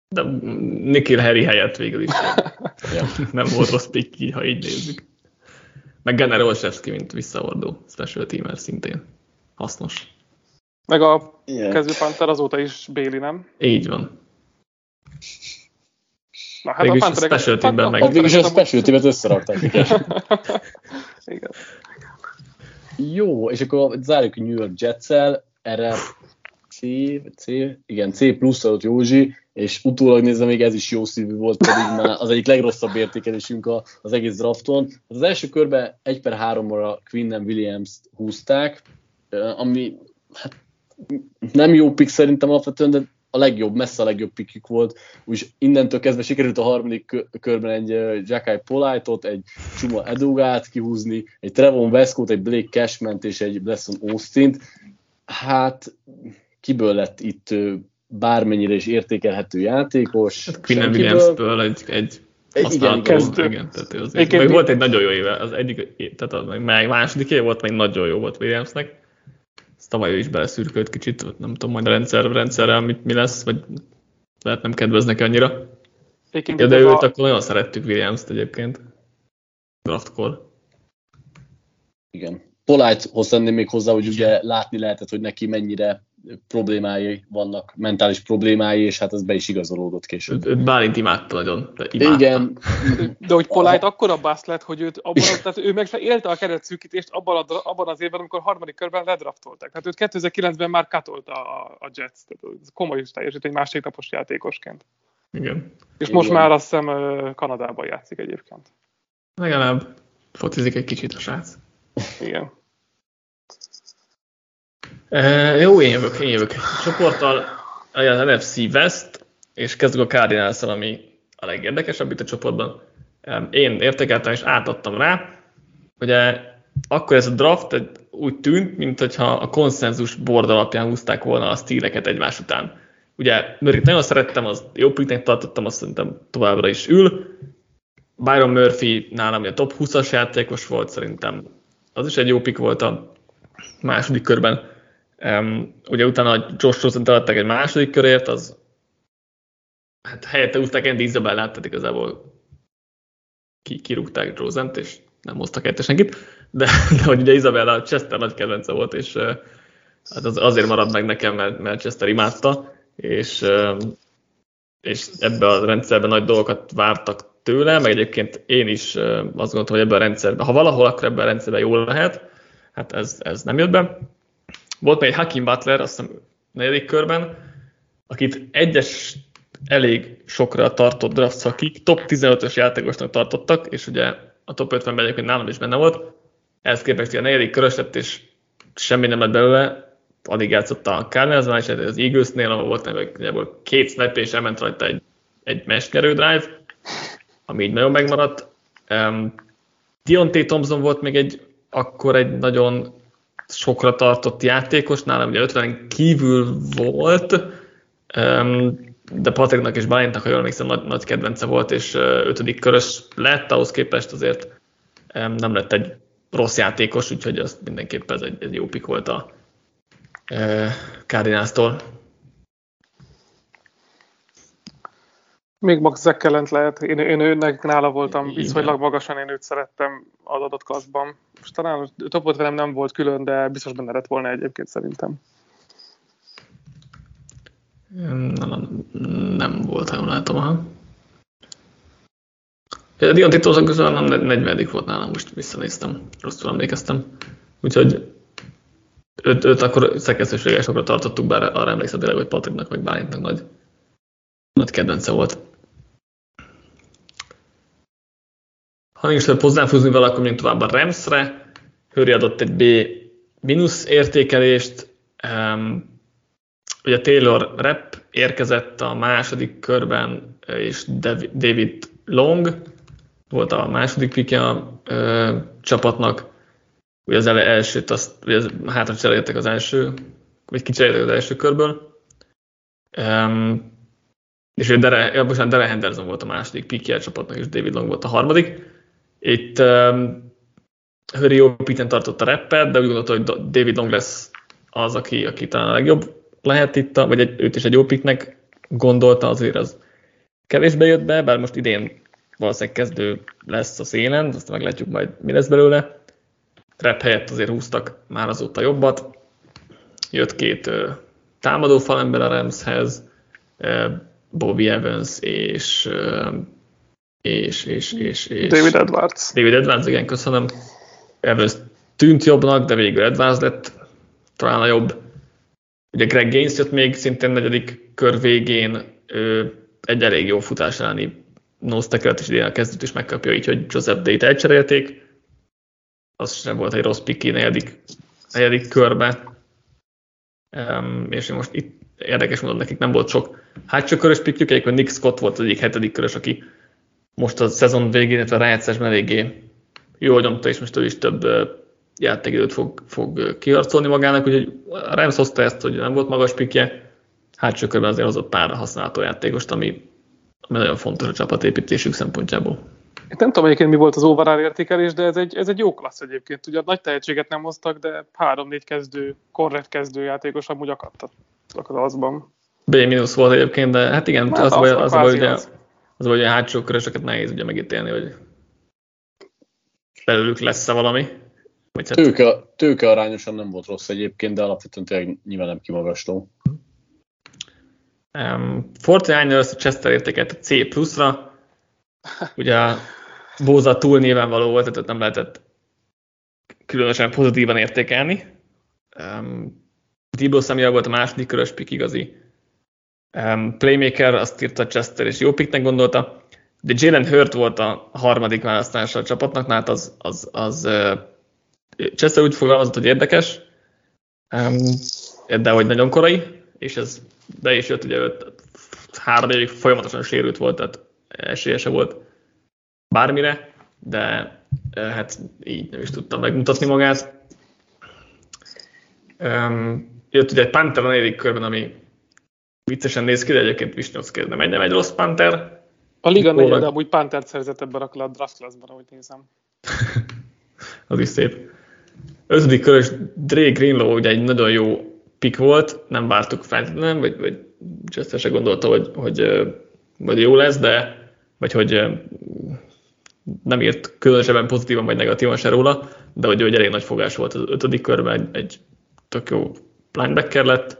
De Nikhil Harry helyett végül is ja. nem volt rossz pick, ha így nézzük. Meg Gunnar Olszewski, mint visszaordó special teamer szintén hasznos. Meg a yeah. kezdőpánter azóta is Béli, nem? Így van. Na, hát Végülis a, a special teamben meg. Végülis a special teamet összerakták. Igen. Jó, és akkor zárjuk a New York Jets-el, erre C, C, igen, C plusz adott Józsi, és utólag nézve még ez is jó szívű volt, pedig már az egyik legrosszabb értékelésünk az egész drafton. Hát az első körben 1 per 3-ra Quinnen Williams-t húzták, ami hát, nem jó pick szerintem alapvetően, de a legjobb, messze a legjobb pikük volt, úgyis innentől kezdve sikerült a harmadik körben egy Jackai Polite-ot, egy Csuma Edugát kihúzni, egy Trevon Westcott, egy Blake cashman és egy Blesson Austin-t. Hát kiből lett itt bármennyire is értékelhető játékos? Hát Quinn Williamsből egy, egy használható, igen, igen, igen tehát azért, meg volt egy nagyon jó éve, az egyik, tehát a második év volt, meg nagyon jó volt Williamsnek, tavaly ő is beleszürkölt kicsit, nem tudom, majd a rendszer, rendszerrel mit, mi lesz, vagy lehet nem kedvez neki annyira. ja, de őt a... akkor nagyon szerettük Williams-t egyébként draftkor. Igen. Polite-hoz tenném még hozzá, hogy ugye látni lehetett, hogy neki mennyire problémái vannak, mentális problémái, és hát ez be is igazolódott később. Bálint imádta nagyon. De imádta. Igen. De hogy Polite akkora bassz lett, hogy őt abban, tehát ő meg se élte a keretszűkítést abban, a, abban az évben, amikor harmadik körben ledraftolták. Tehát őt 2009-ben már katolta a, a Jets. Tehát ez komoly is teljesítmény másik napos játékosként. Igen. És Igen. most már azt hiszem Kanadában játszik egyébként. Legalább focizik egy kicsit a srác. Igen. Uh, jó, én jövök, én jövök. A csoporttal az NFC West, és kezdjük a cardinals ami a legérdekesebb itt a csoportban. Én értékeltem és átadtam rá. Ugye akkor ez a draft úgy tűnt, mintha a konszenzus board alapján húzták volna a stíleket egymás után. Ugye Murray nagyon szerettem, az jó picknek tartottam, azt szerintem továbbra is ül. Byron Murphy nálam a top 20-as játékos volt, szerintem az is egy jó pick volt a második körben. Um, ugye utána Josh Rosen adtak egy második körért, az hát helyette úzták Andy Isabellát, tehát igazából ki, kirúgták Rosent, és nem hoztak helyette senkit, de, de hogy ugye Isabella a Chester nagy kedvence volt, és hát az azért marad meg nekem, mert, mert Chester imádta, és, és ebbe a rendszerben nagy dolgokat vártak tőle, meg egyébként én is azt gondoltam, hogy ebben a rendszerben, ha valahol, akkor ebben a rendszerben jól lehet, hát ez, ez nem jött be. Volt még egy Hakim Butler, azt hiszem negyedik körben, akit egyes elég sokra tartott draft szakik, top 15-ös játékosnak tartottak, és ugye a top 50-ben egyébként nálam is benne volt. Ehhez képest a negyedik körös lett, és semmi nem lett belőle, addig játszott a Cardinals-nál, és az Eagles-nél, ahol volt nagyjából két snap, és elment rajta egy, egy mesnyerő drive, ami így nagyon megmaradt. Um, Dionte Thompson volt még egy, akkor egy nagyon sokra tartott játékos, nálam ugye 50 kívül volt, de Patricknak és Bálintnak, ha jól emlékszem, nagy, nagy kedvence volt, és ötödik körös lett, ahhoz képest azért nem lett egy rossz játékos, úgyhogy az mindenképpen ez egy, egy jó pik volt a Cardinals-tól. Még Max Zekkelent lehet. Én, én őnek nála voltam viszonylag magasan, én őt szerettem az adott klaszban. Most talán topot velem nem volt külön, de biztos benne lett volna egyébként szerintem. Nem, nem volt, jól látom, ha. Dion Titozak közül nem 40 volt nálam, most visszanéztem, rosszul emlékeztem. Úgyhogy őt, őt akkor szekesztőségesokra tartottuk, bár arra emlékszem tényleg, hogy Patricknak vagy Bálintnak nagy, nagy kedvence volt. Ha nincs több hozzáfűzni vele, akkor menjünk tovább a Ramsre. Hőri adott egy B mínusz értékelést. Um, ugye Taylor Rep érkezett a második körben, és David Long volt a második pikje a ö, csapatnak. Ugye az elsőt, azt, ugye hátra cseréltek az első, vagy kicseréltek az első körből. Um, és ugye Dere, ja, bocsánat, Dere Henderson volt a második pikje a csapatnak, és David Long volt a harmadik. Itt um, Hurry jó piten tartott a reppet, de úgy gondolta, hogy David Long lesz az, aki, aki talán a legjobb lehet itt, vagy egy, őt is egy jó piknek gondolta, azért az kevésbé jött be, bár most idén valószínűleg kezdő lesz a szélen, azt meglátjuk majd, mi lesz belőle. Trap helyett azért húztak már azóta jobbat. Jött két uh, támadó falember a Ramshez, uh, Bobby Evans és, uh, és, és, és, és David Edwards. David Edwards, igen, köszönöm. Evans tűnt jobbnak, de végül Edwards lett talán a jobb. Ugye Greg Gaines jött még szintén negyedik kör végén, ő egy elég jó futás elleni nose is idén a kezdőt is megkapja, így hogy Joseph Day-t elcserélték. Az sem volt egy rossz piki negyedik, negyedik körbe. Um, és most itt érdekes módon nekik nem volt sok hátsó körös pikjük, egyébként Nick Scott volt az egyik hetedik körös, aki most a szezon végén, illetve a rájátszásban eléggé jól nyomta, és most ő is több játékidőt fog, fog kiharcolni magának, úgyhogy a Rams hozta ezt, hogy nem volt magas pikje, hátsó körben azért hozott pár használható játékost, ami, ami nagyon fontos a csapatépítésük szempontjából. Én nem tudom egyébként mi volt az overall értékelés, de ez egy, ez egy jó klassz egyébként. Ugye nagy tehetséget nem hoztak, de három-négy kezdő, korrekt kezdő játékos amúgy akadtak az azban. B volt egyébként, de hát igen, hát az, az, az, az, az, ugye, az, az, hogy a hátsó körösöket nehéz ugye megítélni, hogy belőlük lesz-e valami. Vagy hát... tőke, tőke arányosan nem volt rossz egyébként, de alapvetően tényleg nyilván nem kimagasló. Um, 49ers Chester értékelt a C pluszra. Ugye a Bóza túl nyilvánvaló volt, tehát nem lehetett különösen pozitívan értékelni. Um, Samuel volt a második körös pick igazi. Um, playmaker, azt írta Chester, és jó picknek gondolta. De Jalen Hurt volt a harmadik választása a csapatnak, hát az, az, az uh, Chester úgy fogalmazott, hogy érdekes, um, de hogy nagyon korai, és ez be is jött, ugye öt, három évig folyamatosan sérült volt, tehát esélye se volt bármire, de hát így nem is tudtam megmutatni magát. Um, jött ugye egy a negyedik körben, ami viccesen néz ki, de egyébként Visnyovszki nem egy, nem egy rossz Panther. A Liga negyed amúgy Panther szerzett ebben a draft classban, ahogy nézem. az is szép. Ötödik körös Dre Greenlow ugye egy nagyon jó pick volt, nem vártuk feltétlenül, vagy, vagy Chester se gondolta, hogy, hogy, hogy jó lesz, de vagy hogy nem írt különösebben pozitívan vagy negatívan se róla, de hogy ő egy elég nagy fogás volt az ötödik körben, egy, egy tök jó linebacker lett.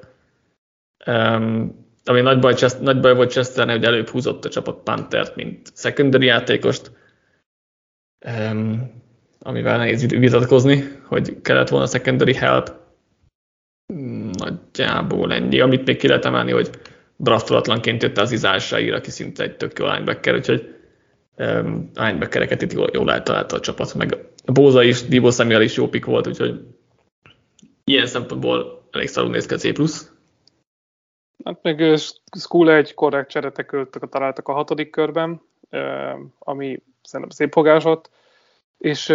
Um, ami nagy baj, nagy baj volt Chesternek, hogy előbb húzott a csapat Panthert, mint secondary játékost, um, amivel nehéz vitatkozni, hogy kellett volna secondary help. Nagyjából ennyi. Amit még ki lehet emelni, hogy draftolatlanként jött az Izálsáira, aki szinte egy tök jó linebacker, úgyhogy um, linebackereket itt jól, jól eltalálta a csapat, meg a Bóza is, Divo Samuel is jó pick volt, úgyhogy ilyen szempontból elég szarul néz ki a C+. Hát meg School egy korrekt csereteköltök találtak a hatodik körben, ami szerintem szép fogásott, és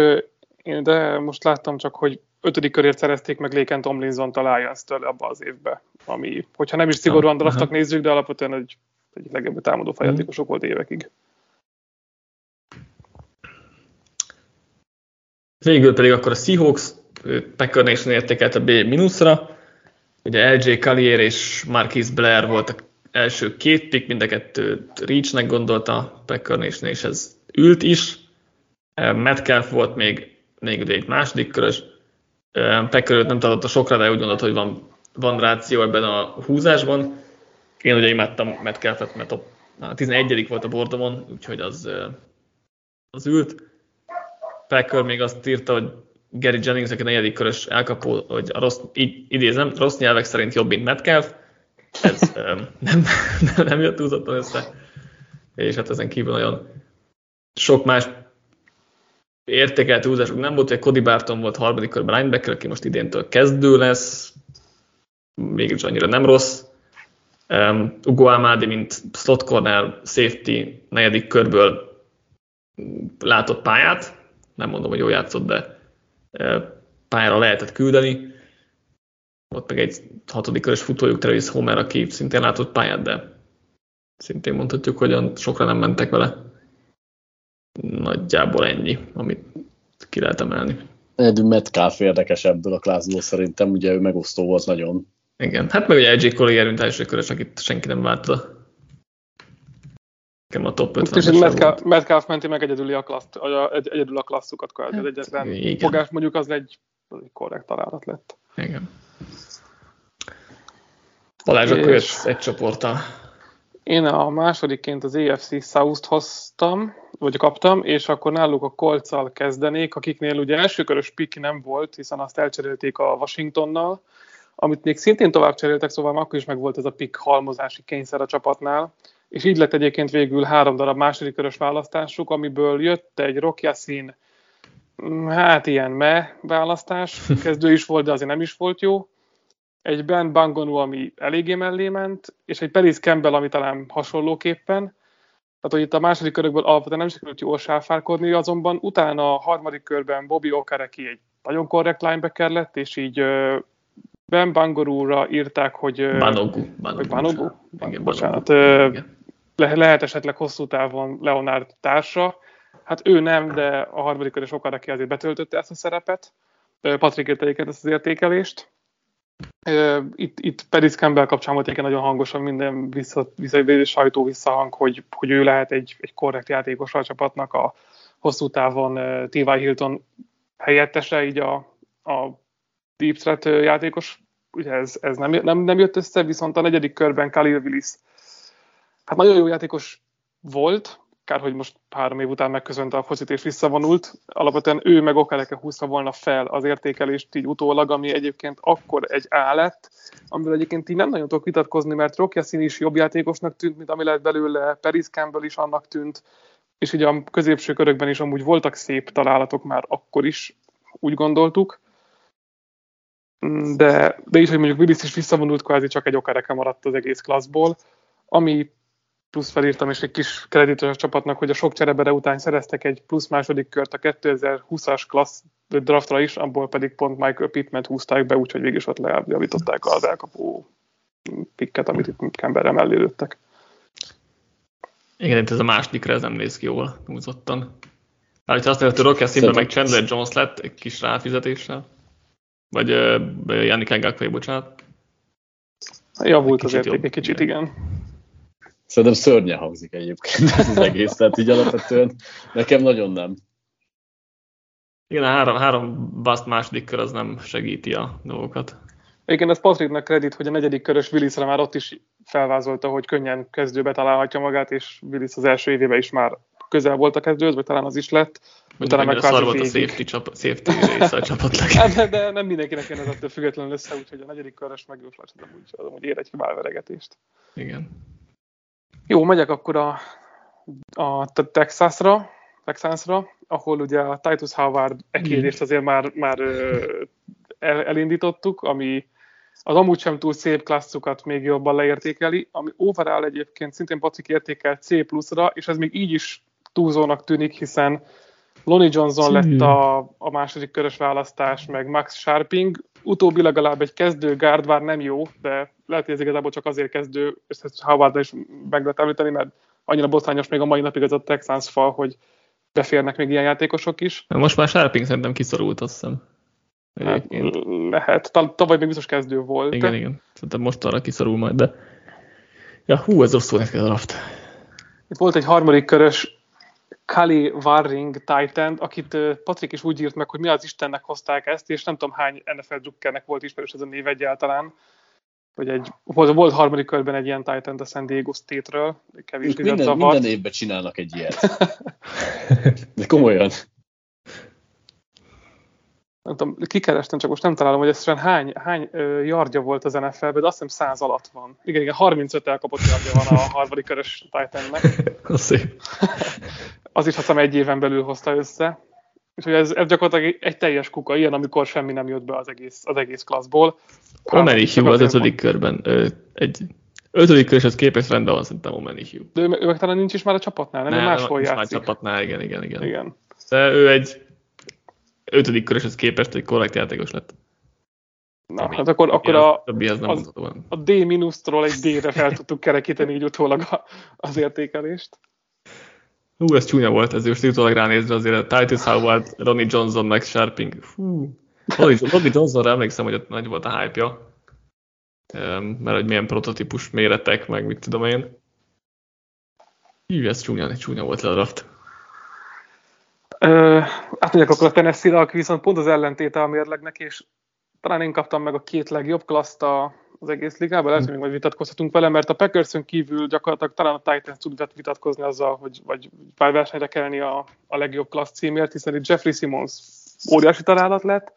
de most láttam csak, hogy ötödik körért szerezték meg Léken Tomlinson találja ezt abba az évbe, ami, hogyha nem is szigorúan draftak nézzük, de alapvetően egy, egy legjobb támadó fejátékosok volt évekig. Végül pedig akkor a Seahawks Packer Nation értékelte B minuszra, ugye LJ Collier és Marquis Blair voltak első két pick, mind a kettőt Reachnek gondolta Packer Nation, és ez ült is. Metcalf volt még, még ugye egy második körös. Packer nem tartotta sokra, de úgy gondolta, hogy van, van ráció ebben a húzásban. Én ugye imádtam Metcalfet, mert a, a 11. volt a bordomon, úgyhogy az, az ült. Packer még azt írta, hogy Gary Jennings, aki negyedik körös elkapó, hogy a rossz, így idézem, rossz nyelvek szerint jobb, mint Metcalf. Ez nem, nem, nem jött túlzottan össze. És hát ezen kívül nagyon sok más értékelt húzások nem volt, hogy Cody Barton volt harmadik körben linebacker, aki most idéntől kezdő lesz, mégis annyira nem rossz. Um, Ugo Amadi, mint slot corner safety negyedik körből látott pályát, nem mondom, hogy jól játszott, de pályára lehetett küldeni. Ott meg egy hatodik körös futójuk Travis Homer, aki szintén látott pályát, de szintén mondhatjuk, hogy sokra nem mentek vele. Nagyjából ennyi, amit ki lehet emelni. Egy Metcalf érdekes ebből a klászból szerintem, ugye ő megosztó volt nagyon. Igen, hát meg ugye egy Collier, mint első körös, akit senki nem várta. Nekem a top 50 És Metcalf, Metcalf menti meg egyedül a, klassz, egy, egyedül a klasszukat, kvázi. Hát, egyetlen igen. fogás mondjuk az egy, az egy korrekt találat lett. Igen. Balázs, akkor jössz egy csoporttal. Én a másodikként az AFC South-t hoztam, vagy kaptam, és akkor náluk a kolccal kezdenék, akiknél ugye elsőkörös pick nem volt, hiszen azt elcserélték a Washingtonnal, amit még szintén tovább cseréltek, szóval akkor is meg volt ez a pick halmozási kényszer a csapatnál, és így lett egyébként végül három darab második körös választásuk, amiből jött egy Rock Yassin, mm, hát ilyen me választás, kezdő is volt, de azért nem is volt jó, egy Ben Bangonu, ami eléggé mellé ment, és egy Peris Campbell, ami talán hasonlóképpen. Tehát, hogy itt a második körökből alapvetően nem sikerült jól sáfárkodni, azonban utána a harmadik körben Bobby Okereki egy nagyon korrekt linebacker lett, és így Ben Bangorúra írták, hogy... Banogu. Banogu. Banogu? Igen, bocsánat. Igen. Le, lehet esetleg hosszú távon Leonard társa. Hát ő nem, de a harmadik körös Okereki azért betöltötte ezt a szerepet. Patrik írta ezt az értékelést. Itt, itt Peris Campbell kapcsán volt egy nagyon hangosan minden vissza, vissza, sajtó visszahang, hogy, hogy ő lehet egy, egy korrekt játékos a csapatnak a hosszú távon T.Y. Hilton helyettese, így a, a Deep Threat játékos, ugye ez, ez nem, nem, nem jött össze, viszont a negyedik körben Khalil Willis, hát nagyon jó játékos volt, kár, hogy most három év után megköszönte a focit és visszavonult. Alapvetően ő meg Okereke húzta volna fel az értékelést így utólag, ami egyébként akkor egy A lett, amivel egyébként így nem nagyon tudok vitatkozni, mert Rocky Yassin is jobb játékosnak tűnt, mint ami lett belőle, Peris Campbell is annak tűnt, és ugye a középső körökben is amúgy voltak szép találatok már akkor is, úgy gondoltuk. De, de is, hogy mondjuk Willis is visszavonult, kvázi csak egy okereke maradt az egész klasszból, ami plusz felírtam, és egy kis kreditos a csapatnak, hogy a sok cserebere után szereztek egy plusz második kört a 2020-as klassz draftra is, abból pedig pont Michael Pittman húzták be, úgyhogy végig is ott lejavították az elkapó pikket, amit itt Kemberre mellé lőttek. Igen, itt ez a másodikra ez nem néz ki jól húzottan. Hát, ha azt mondja, hogy Rocky színben meg Chandler Jones lett egy kis ráfizetéssel, vagy uh, Yannick Ngakwe, bocsánat. Javult az érték egy kicsit, igen. Szerintem szörnyen hangzik egyébként ez az egész, tehát így alapvetően nekem nagyon nem. Igen, a három, három bust második kör az nem segíti a dolgokat. Igen, ez Patricknak kredit, hogy a negyedik körös Willisre már ott is felvázolta, hogy könnyen kezdőbe találhatja magát, és Willis az első évében is már közel volt a kezdőhöz, vagy talán az is lett. Talán meg szar volt a safety, csap, safety része a csapatnak. Hát, de, de, nem mindenkinek jön ez attól függetlenül össze, úgyhogy a negyedik körös megjóslás, de úgy, az amúgy ér egy hibálveregetést. Igen. Jó, megyek akkor a, a Texasra, Texansra, ahol ugye a Titus Howard ekérést azért már, már el, elindítottuk, ami az amúgy sem túl szép klasszukat még jobban leértékeli, ami overall egyébként szintén Patrik értékel C pluszra, és ez még így is túlzónak tűnik, hiszen Lonnie Johnson lett a, a második körös választás, meg Max Sharping. Utóbbi legalább egy kezdő gárd, bár nem jó, de lehet, hogy ez igazából csak azért kezdő, és ezt howard is meg lehet említeni, mert annyira botrányos még a mai napig ez a Texans fal, hogy beférnek még ilyen játékosok is. Most már Sharping szerintem kiszorult, azt hiszem. Hát, lehet. Tavaly még biztos kezdő volt. Igen, igen. Szerintem most arra kiszorul majd, de... Ja, hú, ez rosszul neked a draft. Itt volt egy harmadik körös Kali Warring Titan, akit Patrik is úgy írt meg, hogy mi az Istennek hozták ezt, és nem tudom hány NFL drukkernek volt ismerős ez a név egyáltalán. Hogy egy, volt, volt harmadik körben egy ilyen Titan a San Diego State-ről, kevés minden, minden évben csinálnak egy ilyet. De komolyan nem tudom, kikerestem, csak most nem találom, hogy ez hány, hány yardja volt az NFL-ben, de azt hiszem 100 alatt van. Igen, igen, 35 elkapott yardja van a harmadik körös Titannek. Szép. Az is azt hiszem egy éven belül hozta össze. Úgyhogy ez, ez gyakorlatilag egy teljes kuka, ilyen, amikor semmi nem jött be az egész, az egész klasszból. Omeni Hugh az ötödik körben. Ö, egy ötödik köröshez képest rendben van szerintem Omeni Hugh. De ő, ő meg talán nincs is már a csapatnál, nem? nem máshol játszik. már csapatnál, igen, igen, igen. igen. De ő egy ötödik köröshez képest egy korrekt játékos lett. Na, Ami, hát akkor, akkor a, az, a D-ról egy D-re fel tudtuk kerekíteni így utólag a, az értékelést. Hú, ez csúnya volt, ez most utólag ránézve azért a Titus Howard, Ronnie Johnson, Max Sharping. Hú. Ronnie, Johnsonra emlékszem, hogy ott nagy volt a hype-ja. Mert hogy milyen prototípus méretek, meg mit tudom én. Hű, ez csúnya, csúnya volt a draft. Átmegyek akkor a Tennessee-re, viszont pont az ellentéte a mérlegnek, és talán én kaptam meg a két legjobb klaszt az egész ligában, lehet, hogy még majd vitatkozhatunk vele, mert a Packerson kívül gyakorlatilag talán a Titans tud vitatkozni azzal, hogy vagy párversenyre kelni a, a legjobb klassz címért, hiszen itt Jeffrey Simmons óriási találat lett,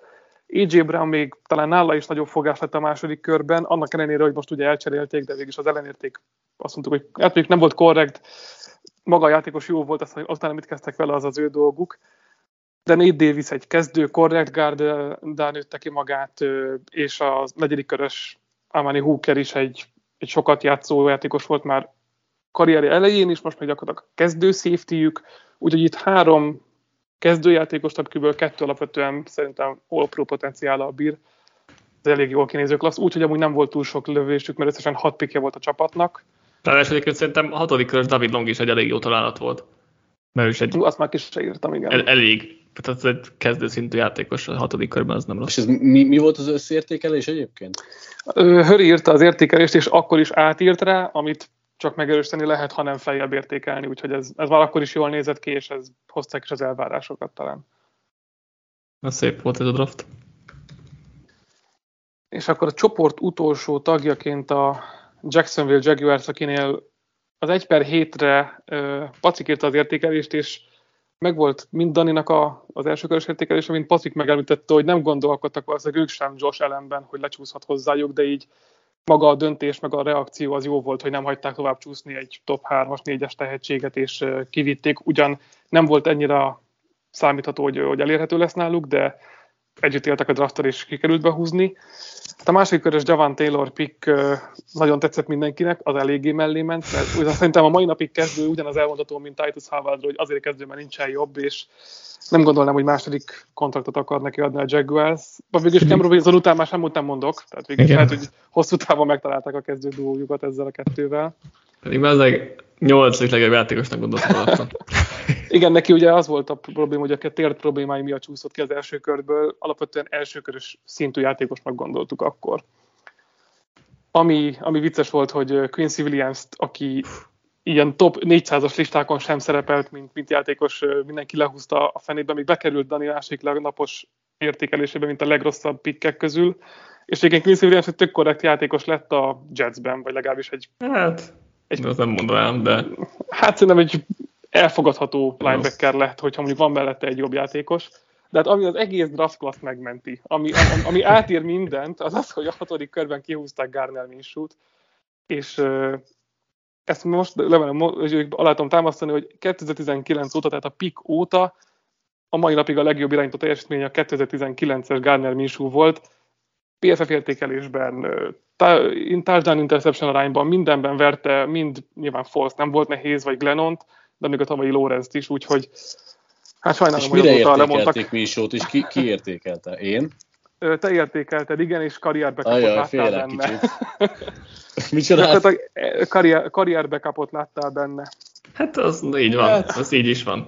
AJ Brown még talán nála is nagyobb fogás lett a második körben, annak ellenére, hogy most ugye elcserélték, de végig az ellenérték. Azt mondtuk, hogy hát nem volt korrekt, maga a játékos jó volt, aztán, aztán mit kezdtek vele, az az ő dolguk. De Nate Davis egy kezdő, korrekt gárdán nőtte ki magát, és a negyedik körös Amani Hooker is egy, egy sokat játszó játékos volt már karrieri elején is, most meg gyakorlatilag kezdő safety úgyhogy itt három kezdőjátékos, kb. kettő alapvetően szerintem all-pro potenciállal bír, ez elég jól kinéző klassz, úgyhogy amúgy nem volt túl sok lövésük, mert összesen hat pikje volt a csapatnak. Ráadásul egyébként szerintem a hatodik körös David Long is egy elég jó találat volt. Mert is egy... Azt már kis írtam, igen. El, elég. Tehát ez egy kezdőszintű játékos a hatodik körben, az nem rossz. És ez mi, mi volt az összértékelés egyébként? Höri írta az értékelést, és akkor is átírt rá, amit csak megerősíteni lehet, hanem feljebb értékelni, úgyhogy ez, ez már akkor is jól nézett ki, és ez hozták is az elvárásokat talán. Na szép volt ez a draft. És akkor a csoport utolsó tagjaként a Jacksonville Jaguars, akinél az 1 per 7-re uh, Pacik írta az értékelést, és megvolt mind Daninak a, az első körös értékelése, mint Pacik megemlítette, hogy nem gondolkodtak valószínűleg ők sem Josh ellenben, hogy lecsúszhat hozzájuk, de így maga a döntés, meg a reakció az jó volt, hogy nem hagyták tovább csúszni egy top 3-as, 4-es tehetséget, és kivitték. Ugyan nem volt ennyire számítható, hogy, hogy elérhető lesz náluk, de együtt éltek a draftal, és kikerült behúzni. Hát a második körös Javan Taylor pick nagyon tetszett mindenkinek, az eléggé mellé ment, mert ugyan szerintem a mai napig kezdő ugyanaz elmondható, mint Titus Howardról, hogy azért kezdő, mert nincsen jobb, és nem gondolnám, hogy második kontraktot akar neki adni a Jaguars. Végülis Cam Robinson után már semmit nem mondok, tehát végülis lehet, hogy hosszú távon megtalálták a kezdő duójukat ezzel a kettővel. Pedig már az nyolcadik legjobb játékosnak gondoltam. Igen, neki ugye az volt a probléma, hogy a tért problémái miatt csúszott ki az első körből, alapvetően elsőkörös szintű játékosnak gondoltuk akkor. Ami, ami vicces volt, hogy Quincy williams aki ilyen top 400-as listákon sem szerepelt, mint, mint játékos, mindenki lehúzta a fenébe, még bekerült Dani másik napos értékelésébe, mint a legrosszabb pikkek közül, és igen, Quincy Williams egy tök korrekt játékos lett a Jetsben, vagy legalábbis egy... Hát, egy, azt nem mondanám, de... Hát szerintem egy elfogadható linebacker lett, hogyha mondjuk van mellette egy jobb játékos. De hát ami az egész draft class megmenti, ami, ami, ami átír mindent, az az, hogy a hatodik körben kihúzták Garner Minshew-t, és ezt most levelem, alá tudom támasztani, hogy 2019 óta, tehát a PIK óta a mai napig a legjobb irányító teljesítmény a 2019-es Garner Minshew volt. PFF értékelésben, touchdown interception arányban, mindenben verte, mind nyilván false, nem volt nehéz, vagy Glennont, de még a tavalyi Lorenz is, úgyhogy hát sajnálom, és hogy mire azóta lemondtak. Minshew-t, és ki, ki értékelte? Én? Te értékelted, igen, és karrierbe kapott Ajaj, láttál benne. Micsoda? Karrier, karrierbe kapott láttál benne. Hát az így van, hát. az így is van.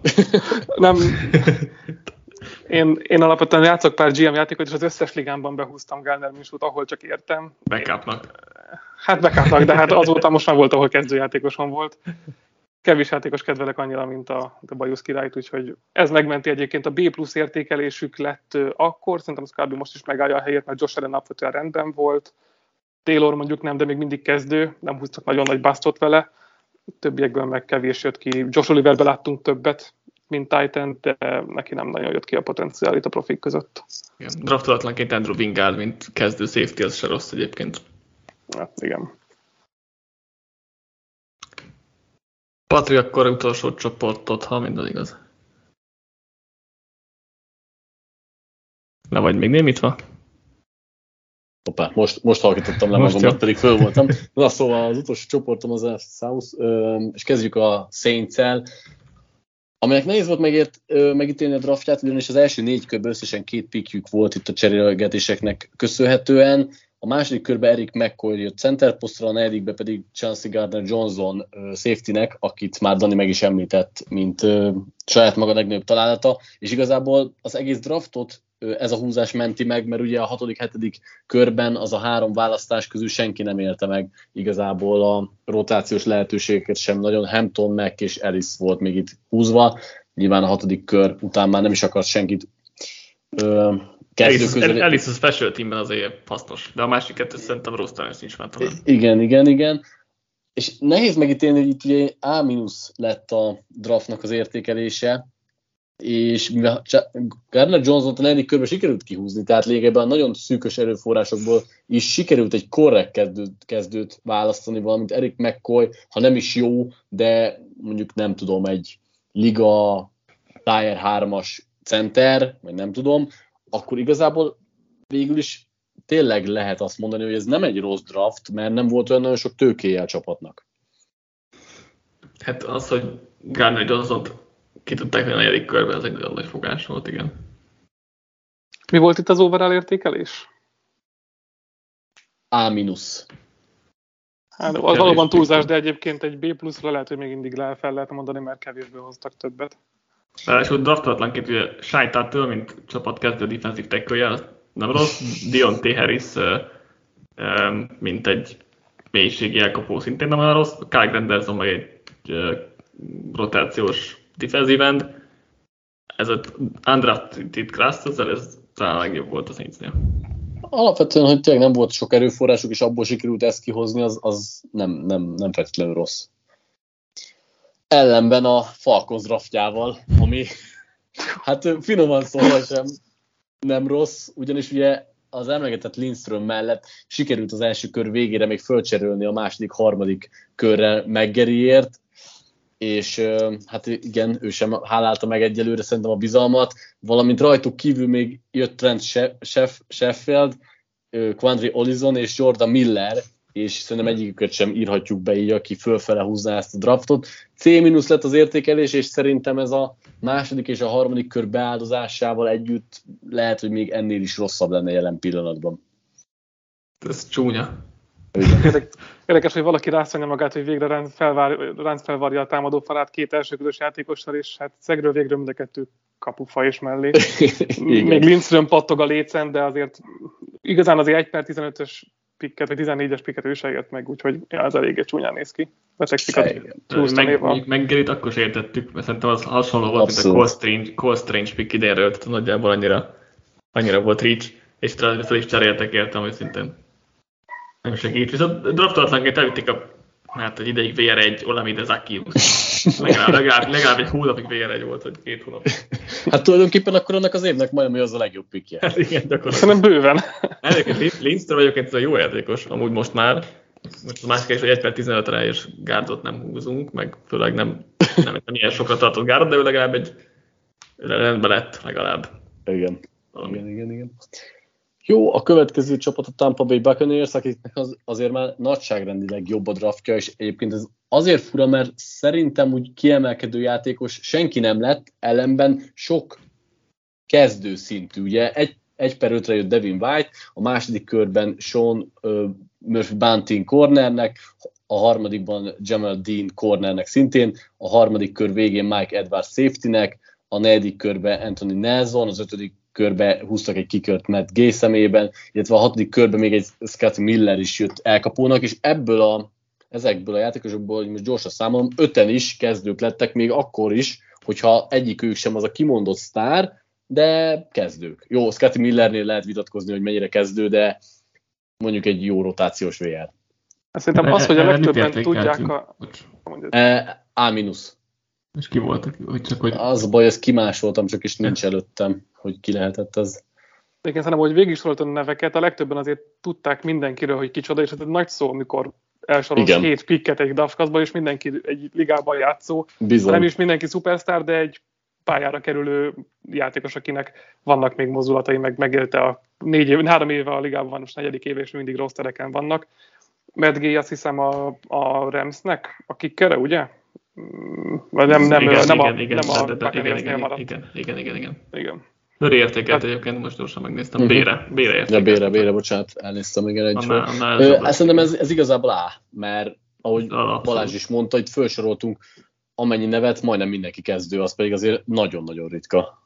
Nem, én, én alapvetően játszok pár GM játékot, és az összes ligámban behúztam Gálner Minsút, ahol csak értem. Backupnak. Hát backupnak, de hát azóta most már volt, ahol kezdőjátékosom volt. Kevés játékos kedvelek annyira, mint a, a Bajusz királyt, úgyhogy ez megmenti egyébként. A B plusz értékelésük lett akkor, szerintem az kb. most is megállja a helyét, mert Josh Allen alapvetően rendben volt. Taylor mondjuk nem, de még mindig kezdő, nem húztak nagyon nagy basztot vele. Többiekből meg kevés jött ki. Josh Oliverbe láttunk többet, mint Titan, de neki nem nagyon jött ki a potenciál itt a profik között. Igen. Draftolatlanként Andrew Wingard, mint kezdő safety, az se rossz egyébként. Hát, igen. Patri, akkor utolsó csoportot, ha minden igaz. Le vagy még némítva? Hoppá, most, most halkítottam le most magamat, pedig föl voltam. Na szóval az utolsó csoportom az a South, és kezdjük a saints -el, aminek nehéz volt megért, megítélni a draftját, ugyanis az első négy körben összesen két pikjük volt itt a cserélgetéseknek köszönhetően. A második körben Eric McCoy jött center posztra, a negyedikben pedig Chelsea Gardner Johnson safety-nek, akit már Dani meg is említett, mint saját maga legnagyobb találata, és igazából az egész draftot ez a húzás menti meg, mert ugye a hatodik, hetedik körben az a három választás közül senki nem élte meg igazából a rotációs lehetőségeket sem. Nagyon Hampton, Mac és Ellis volt még itt húzva. Nyilván a hatodik kör után már nem is akart senkit ö, kezdő közül. Ellis a special teamben azért hasznos, de a másik kettő szerintem rossz talán nincs már talán. Igen, igen, igen. És nehéz megítélni, hogy itt ugye A- lett a draftnak az értékelése, és mivel Gardner Johnson a negyedik körben sikerült kihúzni, tehát lényegében nagyon szűkös erőforrásokból is sikerült egy korrekt kezdőt, kezdőt választani, valamint Eric McCoy, ha nem is jó, de mondjuk nem tudom, egy liga Tier 3-as center, vagy nem tudom, akkor igazából végül is tényleg lehet azt mondani, hogy ez nem egy rossz draft, mert nem volt olyan nagyon sok tőkéje a csapatnak. Hát az, hogy Gardner johnson ki tudták a negyedik körben, ez egy nagyon nagy fogás volt, igen. Mi volt itt az overall értékelés? A minusz. Hát az valóban túlzás, de egyébként egy B pluszra lehet, hogy még mindig le fel lehet mondani, mert kevésbé hoztak többet. Ráadásul draftolatlanként ugye Sájtától, mint csapat kezdő defensív tackle nem rossz, Dion T. Harris, mint egy mélységi elkapó szintén nem olyan rossz, Kyle Granderson meg egy rotációs defensive end. Ez az undrafted class, ez, talán legjobb volt a Saintsnél. Alapvetően, hogy tényleg nem volt sok erőforrásuk, és abból sikerült ezt kihozni, az, az nem, nem, nem feltétlenül rossz. Ellenben a Falcons draftjával, ami hát finoman szólva sem nem rossz, ugyanis ugye az emlegetett Lindström mellett sikerült az első kör végére még fölcserélni a második, harmadik körre Meggeriért, és hát igen, ő sem hálálta meg egyelőre szerintem a bizalmat, valamint rajtuk kívül még jött Trent Sheffield, Quandry Olizon és Jordan Miller, és szerintem egyiküket sem írhatjuk be így, aki fölfele húzná ezt a draftot. C- lett az értékelés, és szerintem ez a második és a harmadik kör beáldozásával együtt lehet, hogy még ennél is rosszabb lenne jelen pillanatban. Ez csúnya. Érdekes, hogy valaki rászánja magát, hogy végre rend, felvár, rend felvarja a támadó falát két első közös játékossal, és hát szegről végről mind a kettő kapufa és mellé. Még Lindström pattog a lécen, de azért igazán azért 1 per 15-ös pikket, vagy 14-es pikket ő se meg, úgyhogy ja, az eléggé csúnyán néz ki. Beteg pikket meg, meg Gerit akkor sem értettük, mert szerintem az hasonló volt, Abszolút. mint a Cole Strange, Cole Strange pick idénről, tehát nagyjából annyira, annyira volt reach, és fel is cseréltek értem, hogy szintén nem segít. Viszont draftolatlanként elvitték a hát egy ideig VR1 Olamide Zakius. Legalább, legalább, legalább egy hónapig VR1 volt, vagy két hónap. Hát tulajdonképpen akkor annak az évnek majdnem, hogy az a legjobb pikje. Hát igen, gyakorlatilag. Szerintem bőven. Egyébként Lindström egyébként ez a jó játékos, amúgy most már. Most a másik is, hogy 1 per 15-re és gárdot nem húzunk, meg főleg nem, nem, nem ilyen sokra tartott gárdot, de ő legalább egy rendben lett legalább. Igen. Valami. Igen, igen, igen. Jó, a következő csapat a Tampa Bay Buccaneers, akiknek az, azért már nagyságrendileg jobb a draftja, és egyébként ez azért fura, mert szerintem úgy kiemelkedő játékos senki nem lett, ellenben sok kezdő szintű. Ugye egy, egy per ötre jött Devin White, a második körben Sean uh, Murphy Bunting cornernek, a harmadikban Jamal Dean cornernek szintén, a harmadik kör végén Mike Edwards safetynek, a negyedik körben Anthony Nelson, az ötödik körbe húztak egy kikört Matt Gay szemében, illetve a hatodik körbe még egy Scott Miller is jött elkapónak, és ebből a, ezekből a játékosokból, hogy most gyorsan számolom, öten is kezdők lettek még akkor is, hogyha egyik ők sem az a kimondott sztár, de kezdők. Jó, Scotty Millernél lehet vitatkozni, hogy mennyire kezdő, de mondjuk egy jó rotációs VR. Szerintem az, hogy a legtöbben tudják a... E, a minusz. És ki volt, hogy csak hogy... Az baj, ezt kimásoltam, csak is nincs előttem, hogy ki lehetett az. Én szerintem, hogy végig soroltam a neveket, a legtöbben azért tudták mindenkiről, hogy kicsoda, és ez egy nagy szó, amikor elsorolsz két pikket egy dafkaszba, és mindenki egy ligában játszó. Bizony. Nem is mindenki szupersztár, de egy pályára kerülő játékos, akinek vannak még mozdulatai, meg megélte a négy év, három éve a ligában van, most negyedik éve, és mindig rossz tereken vannak. Gay azt hiszem a, a Ramsnek, a kickere, ugye? Vagy nem, nem, igen, nem, igen, a, igen, nem a de, de, igen, igen, maradt. Igen, igen, igen, igen. igen. Őri értékelt hát, egyébként, most gyorsan megnéztem. Bére, bére értékelt. Ja, bére, bére, bocsánat, elnéztem igen egy annál, annál ez Szerintem ez, ez igazából A, mert ahogy a, Balázs is mondta, itt felsoroltunk amennyi nevet, majdnem mindenki kezdő, az pedig azért nagyon-nagyon ritka.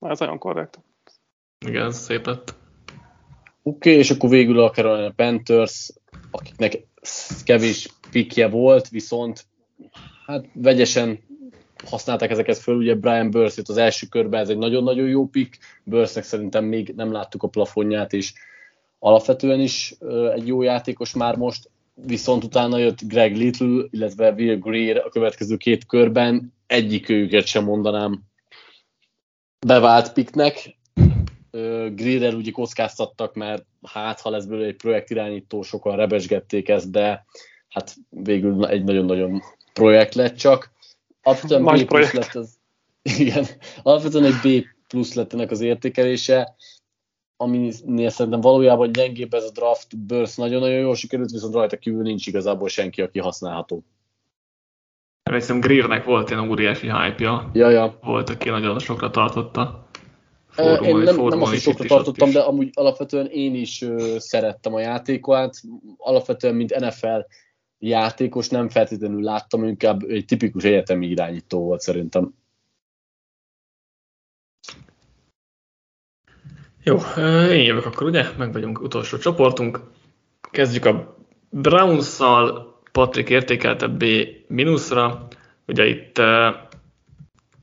Ez nagyon korrekt. Igen, ez szép lett. Oké, okay, és akkor végül a Carolina Panthers, akiknek kevés pikje volt, viszont hát vegyesen használták ezeket föl, ugye Brian Burns az első körben, ez egy nagyon-nagyon jó pick, Burnsnek szerintem még nem láttuk a plafonját, és alapvetően is egy jó játékos már most, viszont utána jött Greg Little, illetve Will Greer a következő két körben, egyik őket sem mondanám bevált piknek. Greerrel ugye kockáztattak, mert hát ha lesz belőle egy projektirányító, sokan rebesgették ezt, de hát végül egy nagyon-nagyon projekt lett csak. Alapvetően B plusz lett az, igen, alapvetően egy B plusz lett ennek az értékelése, aminél szerintem valójában gyengébb ez a draft, Burst nagyon-nagyon jól sikerült, viszont rajta kívül nincs igazából senki, aki használható. Emlékszem, Greernek volt ilyen óriási hype-ja. Ja, ja. Volt, aki nagyon sokra tartotta. Fórumon, én nem, nem azt, hogy sokra tartottam, de amúgy alapvetően én is ö, szerettem a játékát. Alapvetően, mint NFL játékos nem feltétlenül láttam, inkább egy tipikus egyetemi irányító volt szerintem. Jó, én jövök akkor, ugye? Meg vagyunk utolsó csoportunk. Kezdjük a Browns-szal, Patrick értékelte B mínuszra. Ugye itt uh,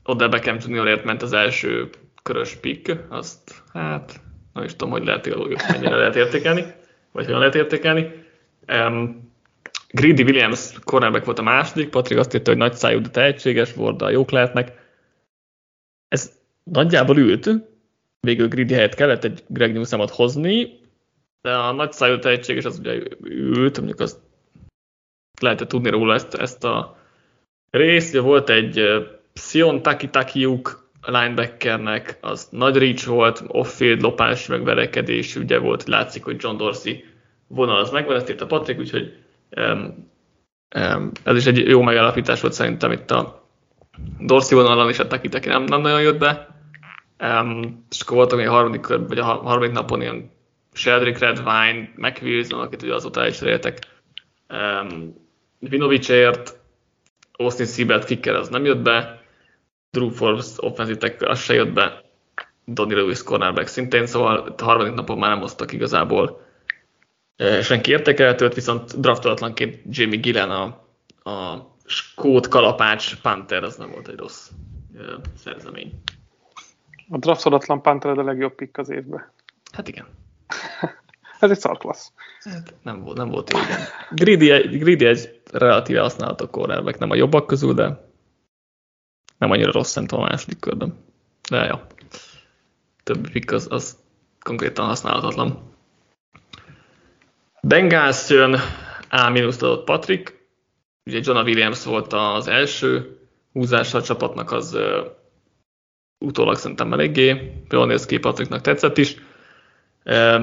Odell Beckham Juniorért ment az első körös pick, azt hát nem is tudom, hogy lehet, mennyire lehet értékelni, vagy hogyan lehet értékelni. Um, Greedy Williams cornerback volt a második, Patrick azt írta, hogy nagy szájú, de tehetséges, Vorda jók lehetnek. Ez nagyjából ült, végül Greedy helyett kellett egy Greg Newsomot hozni, de a nagy szájú tehetséges az ugye ült, mondjuk azt lehetett tudni róla ezt, ezt a részt. Volt egy Sion Takitakiuk linebackernek, az nagy reach volt, off-field lopás, meg verekedés, ugye volt, látszik, hogy John Dorsey vonal az megvan, ezt a Patrick, úgyhogy ez is egy jó megállapítás volt szerintem itt a Dorsey vonalon, és a Takitaki nem, nem nagyon jött be. Um, és akkor voltam a harmadik, kör, vagy a harmadik napon ilyen Sheldrick Redvine, McWilson, akit ugye azóta is elértek, um, Austin Siebert kicker az nem jött be, Drew Forbes offensive az se jött be, Donny Lewis cornerback szintén, szóval a harmadik napon már nem hoztak igazából senki értékelhetőt, viszont draftolatlanként Jamie Gillen a, a skót kalapács Panther, az nem volt egy rossz szerzemény. A draftolatlan Panther a legjobb pick az évben. Hát igen. Ez egy szarklassz. Hát nem volt, nem volt jó, igen. Greedy, egy, Greedy egy relatíve használható cornerback, nem a jobbak közül, de nem annyira rossz szerintem a második körben. De jó. Többi pick az, az konkrétan használhatatlan. Bengals jön, A- adott Patrick. Ugye Jonah Williams volt az első húzása a csapatnak, az uh, utólag szerintem eléggé jól néz ki, Patricknak tetszett is. Uh,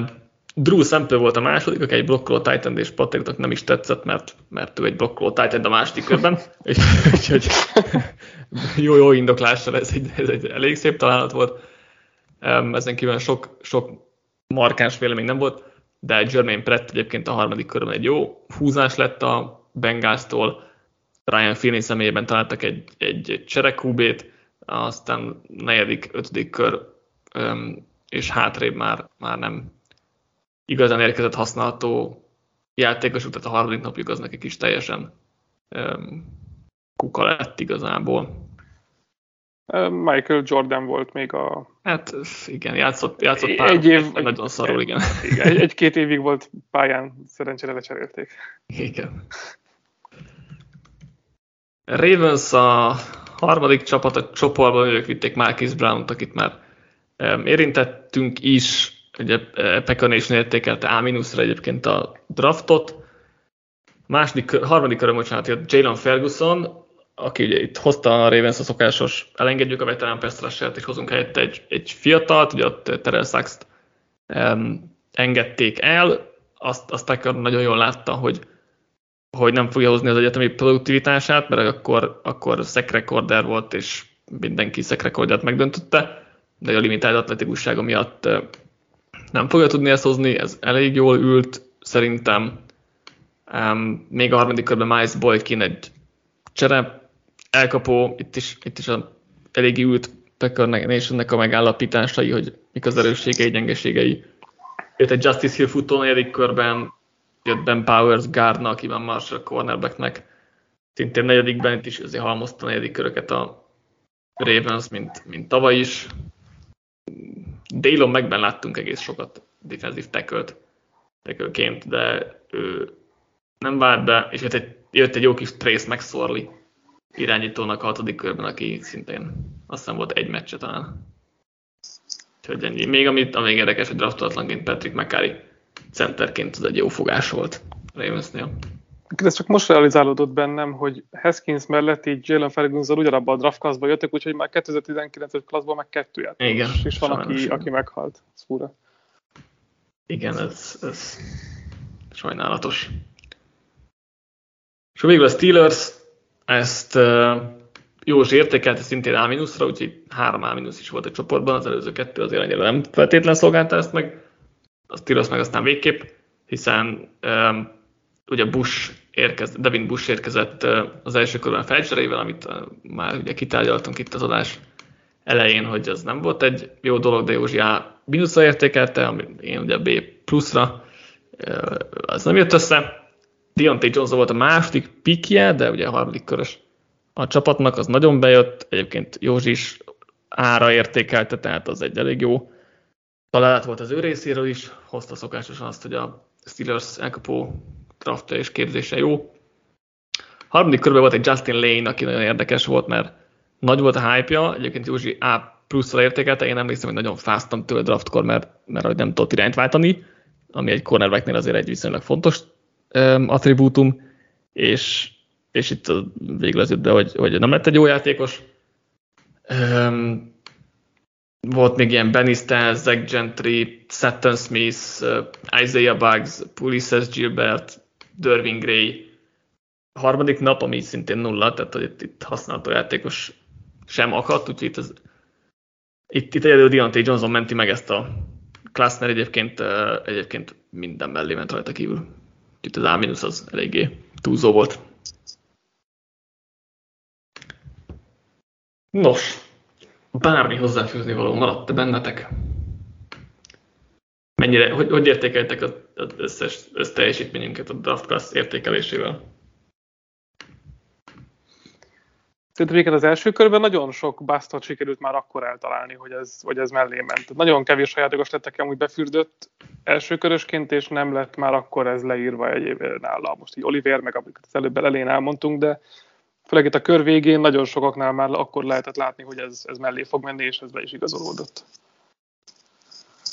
Drew Sample volt a második, aki egy blokkoló Titan, és Patricknak nem is tetszett, mert, mert ő egy blokkoló Titan a második körben. Úgyhogy jó, jó indoklással ez egy, ez egy elég szép találat volt. Ezen kívül sok, sok markáns vélemény nem volt, de Jermaine Pratt egyébként a harmadik körben egy jó húzás lett a Bengásztól. Ryan Finney személyében találtak egy, egy cserekúbét, aztán negyedik, ötödik kör, és hátrébb már, már nem igazán érkezett használható játékos, tehát a harmadik napjuk az nekik is teljesen kuka lett igazából. Michael Jordan volt még a... Hát igen, játszott, játszott pár, egy év, nagyon szarul, igen. igen egy, egy-két évig volt pályán, szerencsére lecserélték. Igen. Ravens a harmadik csapat a csoportban, ők vitték Marcus Brown-t, akit már érintettünk is, ugye e, is értékelte A-ra egyébként a draftot. Második, harmadik körön, bocsánat, jött Jalen Ferguson, aki ugye itt hozta a Ravens a szokásos, elengedjük a veterán Pestrasselt, és hozunk helyette egy, egy fiatalt, ugye ott Terrell sachs um, engedték el, azt, azt nagyon jól látta, hogy, hogy nem fogja hozni az egyetemi produktivitását, mert akkor, akkor szekrekorder volt, és mindenki szekrekordját megdöntötte, de a limitált atletikussága miatt nem fogja tudni ezt hozni, ez elég jól ült, szerintem. Um, még a harmadik körben Miles Boykin egy csere elkapó, itt is, itt is a eléggé ült Packer Nationnek a megállapításai, hogy mik az erősségei, gyengeségei. Jött egy Justice Hill futó negyedik körben, jött Ben Powers Gardner, aki van Marshall cornerbacknek, szintén negyedikben, itt is azért halmozta a negyedik köröket a Ravens, mint, mint tavaly is. Délon megben láttunk egész sokat defensív tackle tackle de ő nem várt be, és jött egy, jött egy jó kis Trace McSorley irányítónak a hatodik körben, aki szintén azt hiszem volt egy meccse talán. Úgyhogy ennyi. Még amit, ami érdekes, hogy draftolatlanként Patrick McCarry centerként az egy jó fogás volt Ravensnél. Ez csak most realizálódott bennem, hogy Haskins mellett így Jalen Ferguson ugyanabban a draft klasszba jöttek, úgyhogy már 2019-es klasszban meg kettő játékos. Igen. És van, aki, aki meghalt. Ez fura. Igen, ez, ez sajnálatos. És végül a Steelers ezt Jós értékelte szintén A minuszra, úgyhogy három A minusz is volt a csoportban, az előző kettő azért annyira nem feltétlen szolgálta ezt meg. A Steelers meg aztán végképp, hiszen ugye Bush érkezett, Devin Bush érkezett az első körben felcserével, amit már ugye kitárgyaltunk itt az adás elején, hogy ez nem volt egy jó dolog, de Józsi A mínuszra értékelte, ami én ugye B pluszra, az nem jött össze Deontay Jones volt a második pikje, de ugye a harmadik körös a csapatnak, az nagyon bejött, egyébként Józsi is ára értékelte, tehát az egy elég jó találat volt az ő részéről is, hozta szokásosan azt, hogy a Steelers elkapó draftja és képzése jó. Harmadik körben volt egy Justin Lane, aki nagyon érdekes volt, mert nagy volt a hype-ja, egyébként Józsi A pluszra értékelte, én emlékszem, hogy nagyon fáztam tőle draftkor, mert, mert hogy nem tudott irányt váltani, ami egy cornerbacknél azért egy viszonylag fontos um, attribútum, és, és itt végül az de hogy, hogy nem lett egy jó játékos. Um, volt még ilyen Benny Stenz, Zach Gentry, Sutton Smith, Isaiah Bugs, Pulises Gilbert, Dervin Gray. A harmadik nap, ami szintén nulla, tehát hogy itt, itt használható játékos sem akadt, úgyhogy itt, az, itt, itt egyedül Deontay Johnson menti meg ezt a Klassner egyébként, egyébként minden mellé ment rajta kívül itt az A- az eléggé túlzó volt. Nos, bármi hozzáfűzni való maradt bennetek? Mennyire, hogy, hogy értékeltek az, összes összteljesítményünket a draft class értékelésével? Szerintem az első körben nagyon sok basztot sikerült már akkor eltalálni, hogy ez, hogy ez mellé ment. Nagyon kevés játékos lettek amúgy befürdött elsőkörösként, és nem lett már akkor ez leírva egyéb nála. Most így Oliver, meg amiket az előbb elén elmondtunk, de főleg itt a kör végén nagyon sokaknál már akkor lehetett látni, hogy ez, ez mellé fog menni, és ez be is igazolódott.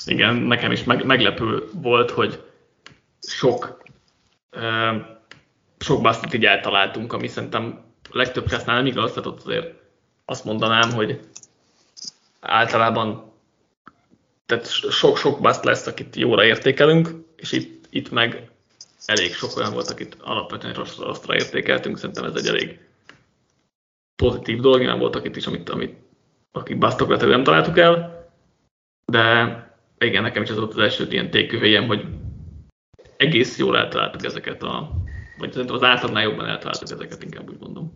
Igen, nekem is meg, meglepő volt, hogy sok, uh, sok basztot így eltaláltunk, ami szerintem a legtöbb kasznál nem igaz, tehát ott azért azt mondanám, hogy általában tehát sok-sok bust lesz, akit jóra értékelünk, és itt, itt meg elég sok olyan volt, akit alapvetően rosszra, rosszra értékeltünk, szerintem ez egy elég pozitív dolog, nyilván voltak itt is, amit, amit akik basztokat nem találtuk el, de igen, nekem is az volt az első ilyen tékühelyem, hogy egész jól eltaláltuk ezeket a, vagy szerintem az átlagnál jobban eltaláltuk ezeket, inkább úgy mondom.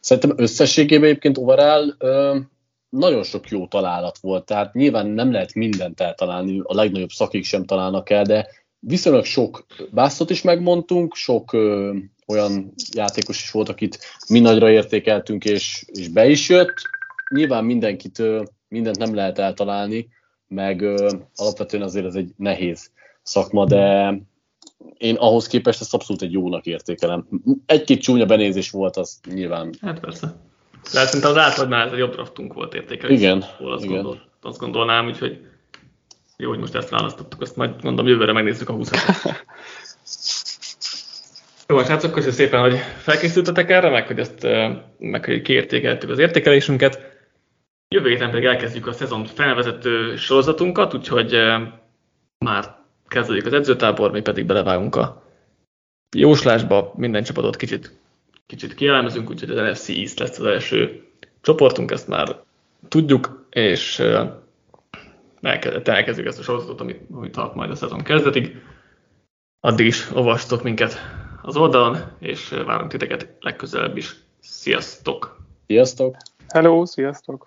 Szerintem összességében egyébként overall nagyon sok jó találat volt, tehát nyilván nem lehet mindent eltalálni, a legnagyobb szakik sem találnak el, de viszonylag sok bászot is megmondtunk, sok ö, olyan játékos is volt, akit mi nagyra értékeltünk, és, és be is jött. Nyilván mindenkit, ö, mindent nem lehet eltalálni, meg ö, alapvetően azért ez egy nehéz szakma, de én ahhoz képest ezt abszolút egy jónak értékelem. Egy-két csúnya benézés volt, az nyilván. Hát persze. De hát szerintem az átlagnál jobb draftunk volt értékelés. Igen. Azt, igen. Gondol, azt gondolnám, úgyhogy jó, hogy most ezt választottuk, azt majd mondom, jövőre megnézzük a 20 Jó, hát köszönjük szépen, hogy felkészültetek erre, meg hogy ezt meg hogy kiértékeltük az értékelésünket. Jövő héten pedig elkezdjük a szezon felvezető sorozatunkat, úgyhogy már kezdődik az edzőtábor, mi pedig belevágunk a jóslásba, minden csapatot kicsit, kicsit kielemezünk, úgyhogy az NFC East lesz az első csoportunk, ezt már tudjuk, és elkezdjük ezt a sorozatot, amit, amit tart majd a szezon kezdetig. Addig is olvastok minket az oldalon, és várunk titeket legközelebb is. Sziasztok! Sziasztok! Hello, sziasztok!